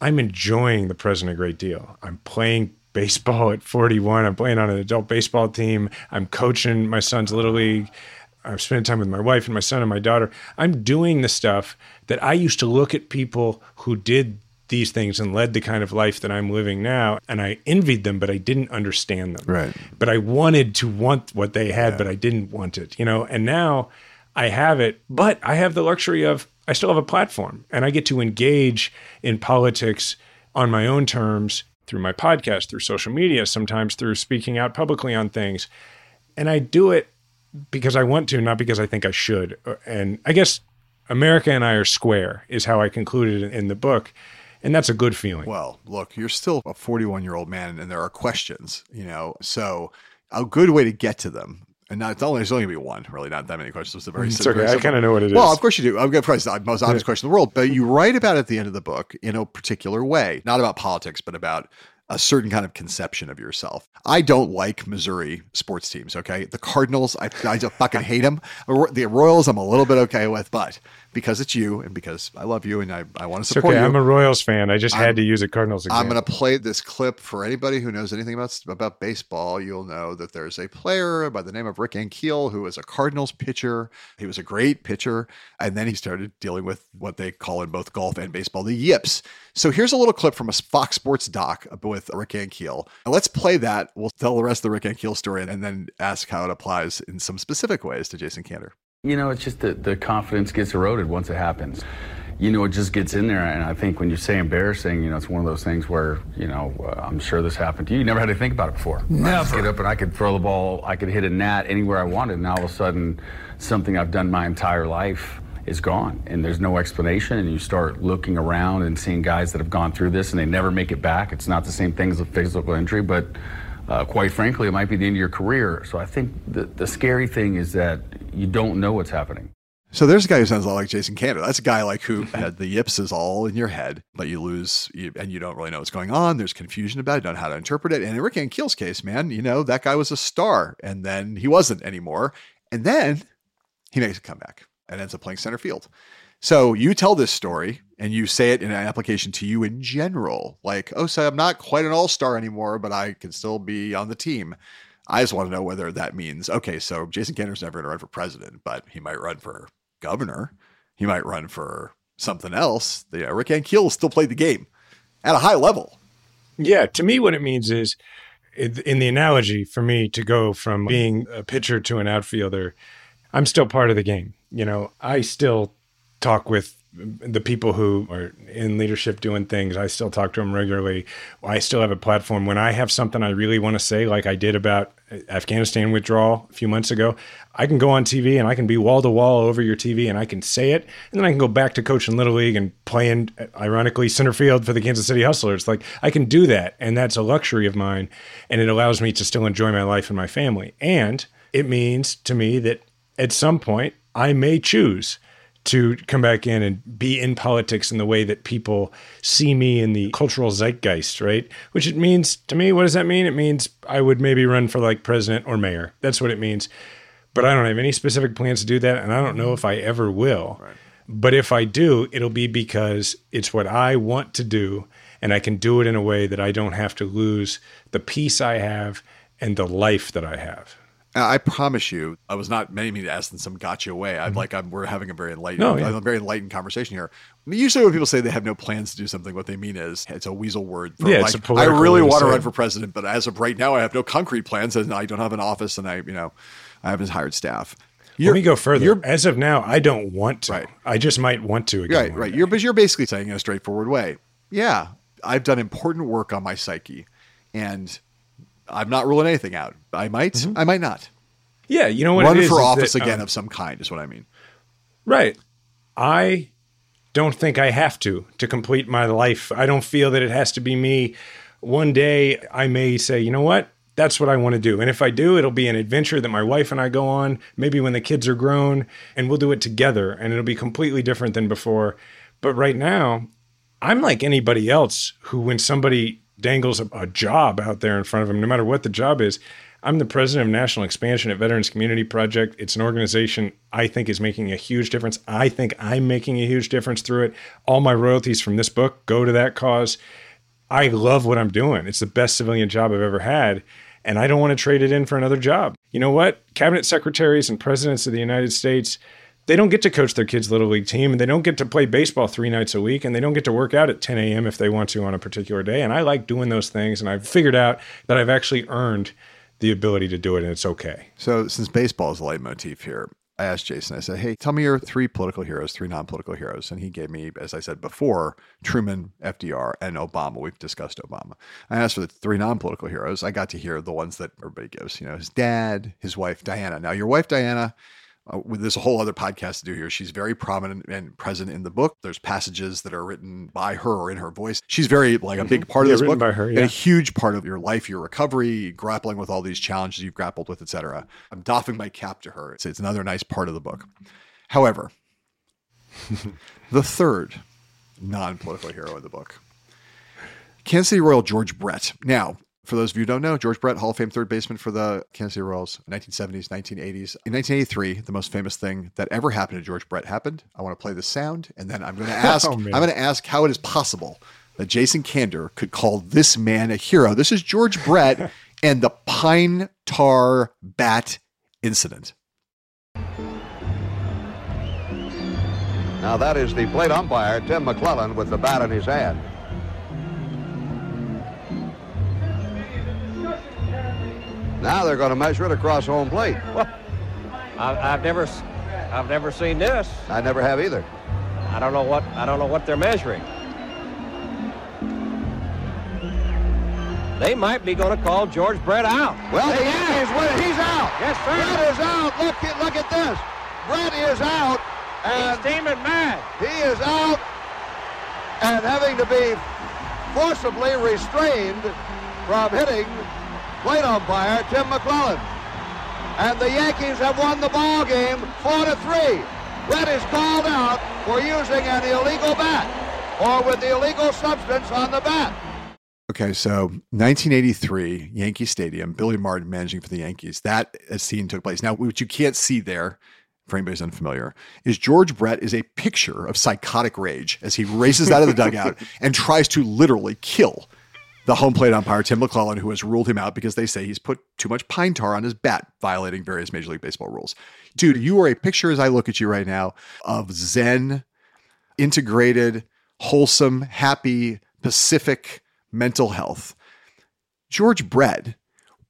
Speaker 4: I'm enjoying the present a great deal. I'm playing baseball at 41. I'm playing on an adult baseball team. I'm coaching my son's little league. I'm spending time with my wife and my son and my daughter. I'm doing the stuff that I used to look at people who did these things and led the kind of life that I'm living now. And I envied them, but I didn't understand them.
Speaker 1: Right.
Speaker 4: But I wanted to want what they had, yeah. but I didn't want it, you know? And now I have it, but I have the luxury of I still have a platform and I get to engage in politics on my own terms through my podcast, through social media, sometimes through speaking out publicly on things. And I do it because I want to, not because I think I should. And I guess America and I are square, is how I concluded in the book. And that's a good feeling.
Speaker 1: Well, look, you're still a 41 year old man, and there are questions, you know. So, a good way to get to them and not it's only there's only gonna be one, really, not that many questions. It's a very, mm,
Speaker 4: it's okay. I kind of know what it is.
Speaker 1: Well, of course you do. Of course, the most obvious yeah. question in the world. But you write about it at the end of the book in a particular way, not about politics, but about a certain kind of conception of yourself. I don't like Missouri sports teams. Okay, the Cardinals, I, I just fucking hate them. The Royals, I'm a little bit okay with, but because it's you and because I love you and I, I want to support
Speaker 4: okay.
Speaker 1: you.
Speaker 4: I'm a Royals fan. I just
Speaker 1: I'm-
Speaker 4: had to use a Cardinals example.
Speaker 1: I'm going to play this clip for anybody who knows anything about about baseball. You'll know that there's a player by the name of Rick Ankiel who is a Cardinals pitcher. He was a great pitcher, and then he started dealing with what they call in both golf and baseball the yips. So here's a little clip from a Fox Sports doc with Rick Ankiel. And let's play that. We'll tell the rest of the Rick Ankiel story and then ask how it applies in some specific ways to Jason Kander.
Speaker 12: You know, it's just that the confidence gets eroded once it happens. You know, it just gets in there. And I think when you say embarrassing, you know, it's one of those things where, you know, uh, I'm sure this happened to you. You never had to think about it before. I just get up and I could throw the ball, I could hit a gnat anywhere I wanted. And all of a sudden, something I've done my entire life is gone. And there's no explanation. And you start looking around and seeing guys that have gone through this and they never make it back. It's not the same thing as a physical injury, but uh, quite frankly, it might be the end of your career. So I think the, the scary thing is that you don't know what's happening.
Speaker 1: So there's a guy who sounds a lot like Jason Kander. That's a guy like who had the yips is all in your head, but you lose you, and you don't really know what's going on. There's confusion about it, don't know how to interpret it. And in Rick Ankiel's case, man, you know, that guy was a star and then he wasn't anymore. And then he makes a comeback and ends up playing center field. So you tell this story and you say it in an application to you in general, like, oh, so I'm not quite an all star anymore, but I can still be on the team. I just want to know whether that means, okay, so Jason Kander's never going to run for president, but he might run for governor. He might run for something else. You uh, know, Rick Ankiel still played the game at a high level.
Speaker 4: Yeah, to me, what it means is, in the analogy for me to go from being a pitcher to an outfielder, I'm still part of the game. You know, I still talk with the people who are in leadership doing things. I still talk to them regularly. I still have a platform. When I have something I really want to say, like I did about Afghanistan withdrawal a few months ago, I can go on TV and I can be wall to wall over your TV and I can say it. And then I can go back to coaching Little League and playing, ironically, center field for the Kansas City Hustlers. Like I can do that. And that's a luxury of mine. And it allows me to still enjoy my life and my family. And it means to me that at some point I may choose to come back in and be in politics in the way that people see me in the cultural zeitgeist, right? Which it means to me, what does that mean? It means I would maybe run for like president or mayor. That's what it means. But I don't have any specific plans to do that. And I don't know if I ever will. Right. But if I do, it'll be because it's what I want to do. And I can do it in a way that I don't have to lose the peace I have and the life that I have.
Speaker 1: I promise you, I was not meaning to ask in some gotcha way. I'm mm-hmm. like, I'm, we're having a very enlightened,
Speaker 4: No, yeah.
Speaker 1: a very enlightened conversation here. Usually, when people say they have no plans to do something, what they mean is it's a weasel word. For
Speaker 4: Yeah,
Speaker 1: like,
Speaker 4: it's a
Speaker 1: I really want to run for president, but as of right now, I have no concrete plans, and I don't have an office, and I, you know, I haven't hired staff.
Speaker 4: Let me go further.
Speaker 1: you're-
Speaker 4: As of now, I don't want to.
Speaker 1: Right.
Speaker 4: I just might want to again.
Speaker 1: Right, right.
Speaker 4: day.
Speaker 1: You're but you're basically saying in a straightforward way, yeah, I've done important work on my psyche, and I'm not ruling anything out. I might, I might not
Speaker 4: Yeah, you know what?
Speaker 1: run
Speaker 4: it is,
Speaker 1: for office
Speaker 4: that,
Speaker 1: again
Speaker 4: um,
Speaker 1: of some kind. Is what I mean.
Speaker 4: Right. I don't think I have to to complete my life. I don't feel that it has to be me. One day I may say, you know what? That's what I want to do. And if I do, it'll be an adventure that my wife and I go on, maybe when the kids are grown, and we'll do it together. And it'll be completely different than before. But right now, I'm like anybody else who, when somebody dangles a, a job out there in front of him, no matter what the job is, I'm the president of National Expansion at Veterans Community Project. It's an organization I think is making a huge difference. I think I'm making a huge difference through it. All my royalties from this book go to that cause. I love what I'm doing. It's the best civilian job I've ever had. And I don't want to trade it in for another job. You know what? Cabinet secretaries and presidents of the United States, they don't get to coach their kids' little league team and they don't get to play baseball three nights a week and they don't get to work out at 10 a.m. if they want to on a particular day. And I like doing those things. And I've figured out that I've actually earned the ability to do it and it's okay.
Speaker 1: So, since baseball is a leitmotif here, I asked Jason, I said, Hey, tell me your three political heroes, three non political heroes. And he gave me, as I said before, Truman, FDR, and Obama. We've discussed Obama. I asked for the three non political heroes. I got to hear the ones that everybody gives, you know, his dad, his wife, Diana. Now, your wife, Diana, uh, with this whole other podcast to do here. She's very prominent and present in the book. There's passages that are written by her or in her voice. She's very like a big part
Speaker 4: Yeah,
Speaker 1: of this book
Speaker 4: by her,
Speaker 1: and
Speaker 4: yeah.
Speaker 1: a huge part of your life, your recovery, grappling with all these challenges you've grappled with, etc. I'm doffing my cap to her. It's, it's another nice part of the book. However, the third non-political hero of the book, Kansas City Royal George Brett. Now, For those of you who don't know, George Brett, Hall of Fame third baseman for the Kansas City Royals, 1970s, 1980s. In 1983, the most famous thing that ever happened to George Brett happened. I want to play the sound, and then I'm going to ask.
Speaker 4: Oh,
Speaker 1: I'm going to ask how it is possible that Jason Kander could call this man a hero. This is George Brett and the Pine Tar Bat incident.
Speaker 13: Now that is the plate umpire, Tim McClelland, with the bat in his hand. Now they're going to measure it across home plate.
Speaker 14: I've, I've never, I've never seen this.
Speaker 13: I never have either.
Speaker 14: I don't know what, I don't know what they're measuring. They might be going to call George Brett out.
Speaker 13: Well,
Speaker 14: They
Speaker 13: the
Speaker 14: are.
Speaker 13: Yankees win. He's out.
Speaker 14: Yes, sir.
Speaker 13: Brett is out. Look, at- look at this. Brett is out. And
Speaker 14: He's steaming mad.
Speaker 13: He is out and having to be forcibly restrained from hitting plate umpire Tim McClelland. And the Yankees have won the ball game four to three. Brett is called out for using an illegal bat or with the illegal substance on the bat.
Speaker 1: Okay, so 1983, Yankee Stadium, Billy Martin managing for the Yankees. That uh, scene took place. Now, what you can't see there, for anybody who's unfamiliar, is George Brett is a picture of psychotic rage as he races out of the dugout and tries to literally kill the home plate umpire, Tim McClelland, who has ruled him out because they say he's put too much pine tar on his bat, violating various Major League Baseball rules. Dude, you are a picture as I look at you right now of Zen, integrated, wholesome, happy, Pacific mental health. George Brett,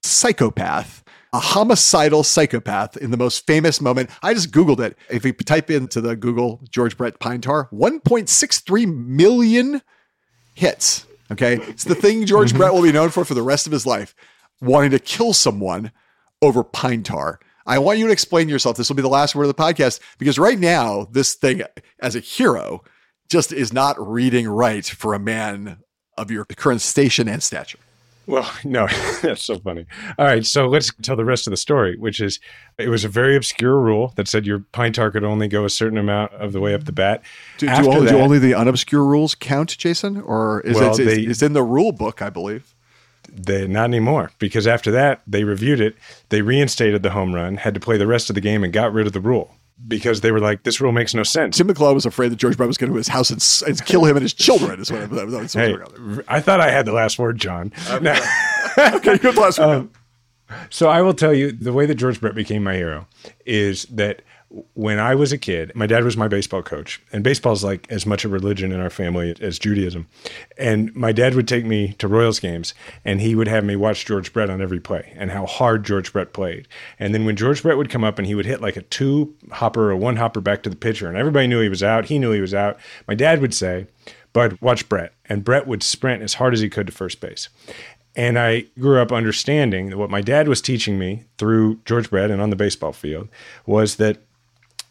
Speaker 1: psychopath, a homicidal psychopath in the most famous moment. I just Googled it. If you type into the Google George Brett Pine Tar, 1.63 million hits. Okay. It's the thing George mm-hmm. Brett will be known for for the rest of his life wanting to kill someone over pine tar. I want you to explain yourself. This will be the last word of the podcast because right now, this thing as a hero just is not reading right for a man of your current station and stature.
Speaker 4: Well, no, that's so funny. All right, so let's tell the rest of the story, which is it was a very obscure rule that said your pine tar could only go a certain amount of the way up the bat.
Speaker 1: Do, do,
Speaker 4: After
Speaker 1: only, do only the unobscure rules count, Jason? Or is
Speaker 4: Well,
Speaker 1: it,
Speaker 4: they-
Speaker 1: it's in the rule book, I believe.
Speaker 4: They not anymore because after that they reviewed it, they reinstated the home run, had to play the rest of the game, and got rid of the rule because they were like, this rule makes no sense.
Speaker 1: Tim McClelland was afraid that George Brett was going to his house and, and kill him and his children. Is what, that was what was
Speaker 4: Hey. I thought I had the last word, John. Now-
Speaker 1: okay, good last word.
Speaker 4: Um, so I will tell you the way that George Brett became my hero is that when I was a kid, my dad was my baseball coach, and baseball is like as much a religion in our family as Judaism. And my dad would take me to Royals games, and he would have me watch George Brett on every play and how hard George Brett played. And then when George Brett would come up and he would hit like a two hopper or one hopper back to the pitcher, and everybody knew he was out, he knew he was out. My dad would say, "Bud, watch Brett," and Brett would sprint as hard as he could to first base. And I grew up understanding that what my dad was teaching me through George Brett and on the baseball field was that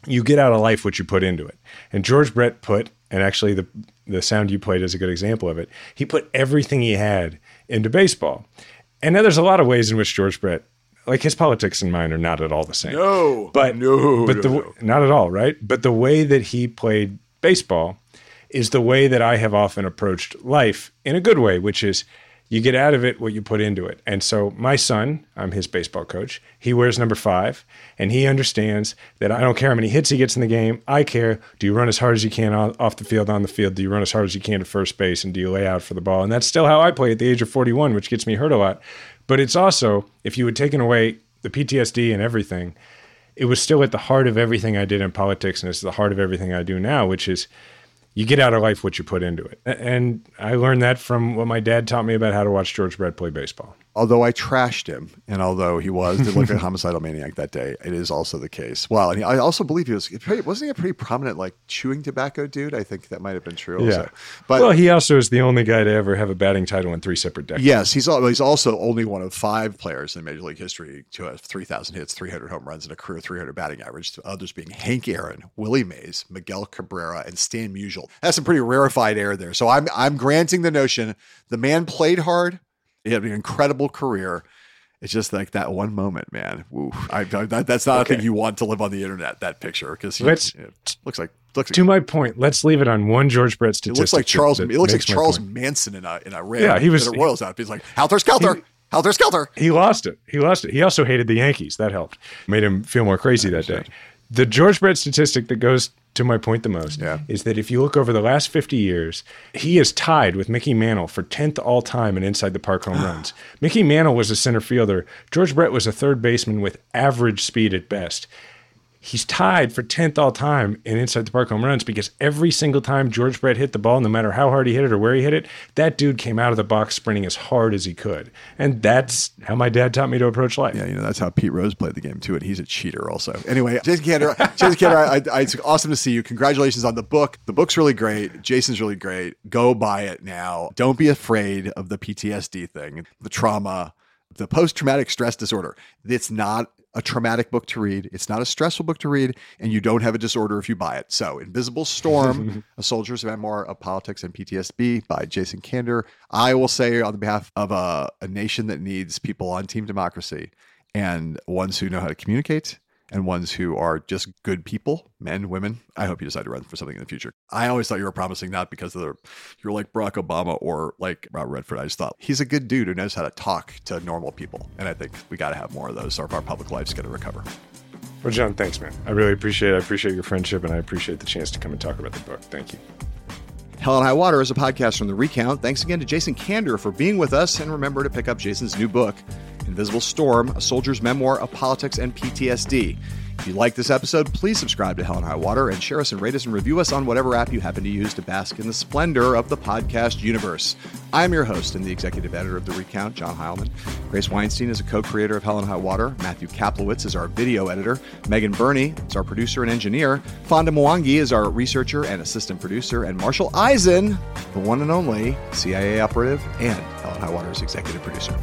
Speaker 4: you get out of life what you put into it. And George Brett put, and actually the the sound you played is a good example of it. He put everything he had into baseball. And now there's a lot of ways in which George Brett, like his politics and mine, are not at all the same.
Speaker 1: No,
Speaker 4: but
Speaker 1: no,
Speaker 4: but the
Speaker 1: no,
Speaker 4: not at all, right? But the way that he played baseball is the way that I have often approached life in a good way, which is you get out of it what you put into it. And so my son, I'm his baseball coach. He wears number five, and he understands that I don't care how many hits he gets in the game. I care. Do you run as hard as you can off the field, on the field? Do you run as hard as you can to first base, and do you lay out for the ball? And that's still how I play at the age of 41, which gets me hurt a lot. But it's also if you had taken away the PTSD and everything, it was still at the heart of everything I did in politics, and it's the heart of everything I do now, which is you get out of life what you put into it. And I learned that from what my dad taught me about how to watch George Brett play baseball.
Speaker 1: Although I trashed him, and although he was did look like a homicidal maniac that day, it is also the case. Well, and he, I also believe he was wasn't he a pretty prominent like chewing tobacco dude? I think that might have been true.
Speaker 4: Yeah.
Speaker 1: Also. But
Speaker 4: well, he also is the only guy to ever have a batting title in three separate decades.
Speaker 1: Yes, he's he's also only one of five players in Major League history to have 3,000 hits, 300 home runs, and a career 300 batting average. To others being Hank Aaron, Willie Mays, Miguel Cabrera, and Stan Musial. That's some pretty rarefied air there. So I'm I'm granting the notion the man played hard. He had an incredible career. It's just like that one moment, man. Woo. I, I- that, that's not a thing you want to live on the internet. That picture because
Speaker 4: Let's-
Speaker 1: looks like looks
Speaker 4: To my point, let's leave it on one George Brett statistic.
Speaker 1: it looks like Charles. It looks like Charles. Manson in a in a Ram,
Speaker 4: Yeah, he was-
Speaker 1: a Royals outfit. He's like Helter Skelter. Helter Skelter.
Speaker 4: He lost it. He lost it. He also hated the Yankees. That helped. Made him feel more crazy that day. The George Brett statistic that goes to my point the most
Speaker 1: Yeah.
Speaker 4: is that if you look over the last 50 years, he is tied with Mickey Mantle for 10th all time in inside the park home runs. Mickey Mantle was a center fielder. George Brett was a third baseman with average speed at best. He's tied for 10th all time in inside the park home runs because every single time George Brett hit the ball, no matter how hard he hit it or where he hit it, that dude came out of the box sprinting as hard as he could. And that's how my dad taught me to approach life.
Speaker 1: Yeah, you know that's how Pete Rose played the game too, and he's a cheater also. Anyway, Jason Kander, Jason Kander, I, I, it's awesome to see you. Congratulations on the book. The book's really great. Jason's really great. Go buy it now. Don't be afraid of the PTSD thing, the trauma, the post traumatic stress disorder. It's not a traumatic book to read. It's not a stressful book to read, and you don't have a disorder if you buy it. So, Invisible Storm, A Soldier's Memoir of Politics and PTSD by Jason Kander. I will say, on behalf of a, a nation that needs people on Team Democracy and ones who know how to communicate and ones who are just good people, men, women. I hope you decide to run for something in the future. I always thought you were promising not because of the, you're like Barack Obama or like Robert Redford. I just thought he's a good dude who knows how to talk to normal people. And I think we got to have more of those so our public life's going to recover.
Speaker 4: Well, John, thanks, man. I really appreciate it. I appreciate your friendship, and I appreciate the chance to come and talk about the book. Thank you.
Speaker 1: Hell and High Water is a podcast from The Recount. Thanks again to Jason Kander for being with us. And remember to pick up Jason's new book, Invisible Storm A Soldier's Memoir of Politics and PTSD. If you like this episode, please subscribe to Hell and High Water and share us and rate us and review us on whatever app you happen to use to bask in the splendor of the podcast universe. I'm your host and the executive editor of The Recount, John Heilemann. Grace Weinstein is a co creator of Hell and High Water. Matthew Kaplowitz is our video editor. Megan Burney is our producer and engineer. Fonda Mwangi is our researcher and assistant producer. And Marshall Eisen, the one and only CIA operative and Hell and High Water's executive producer.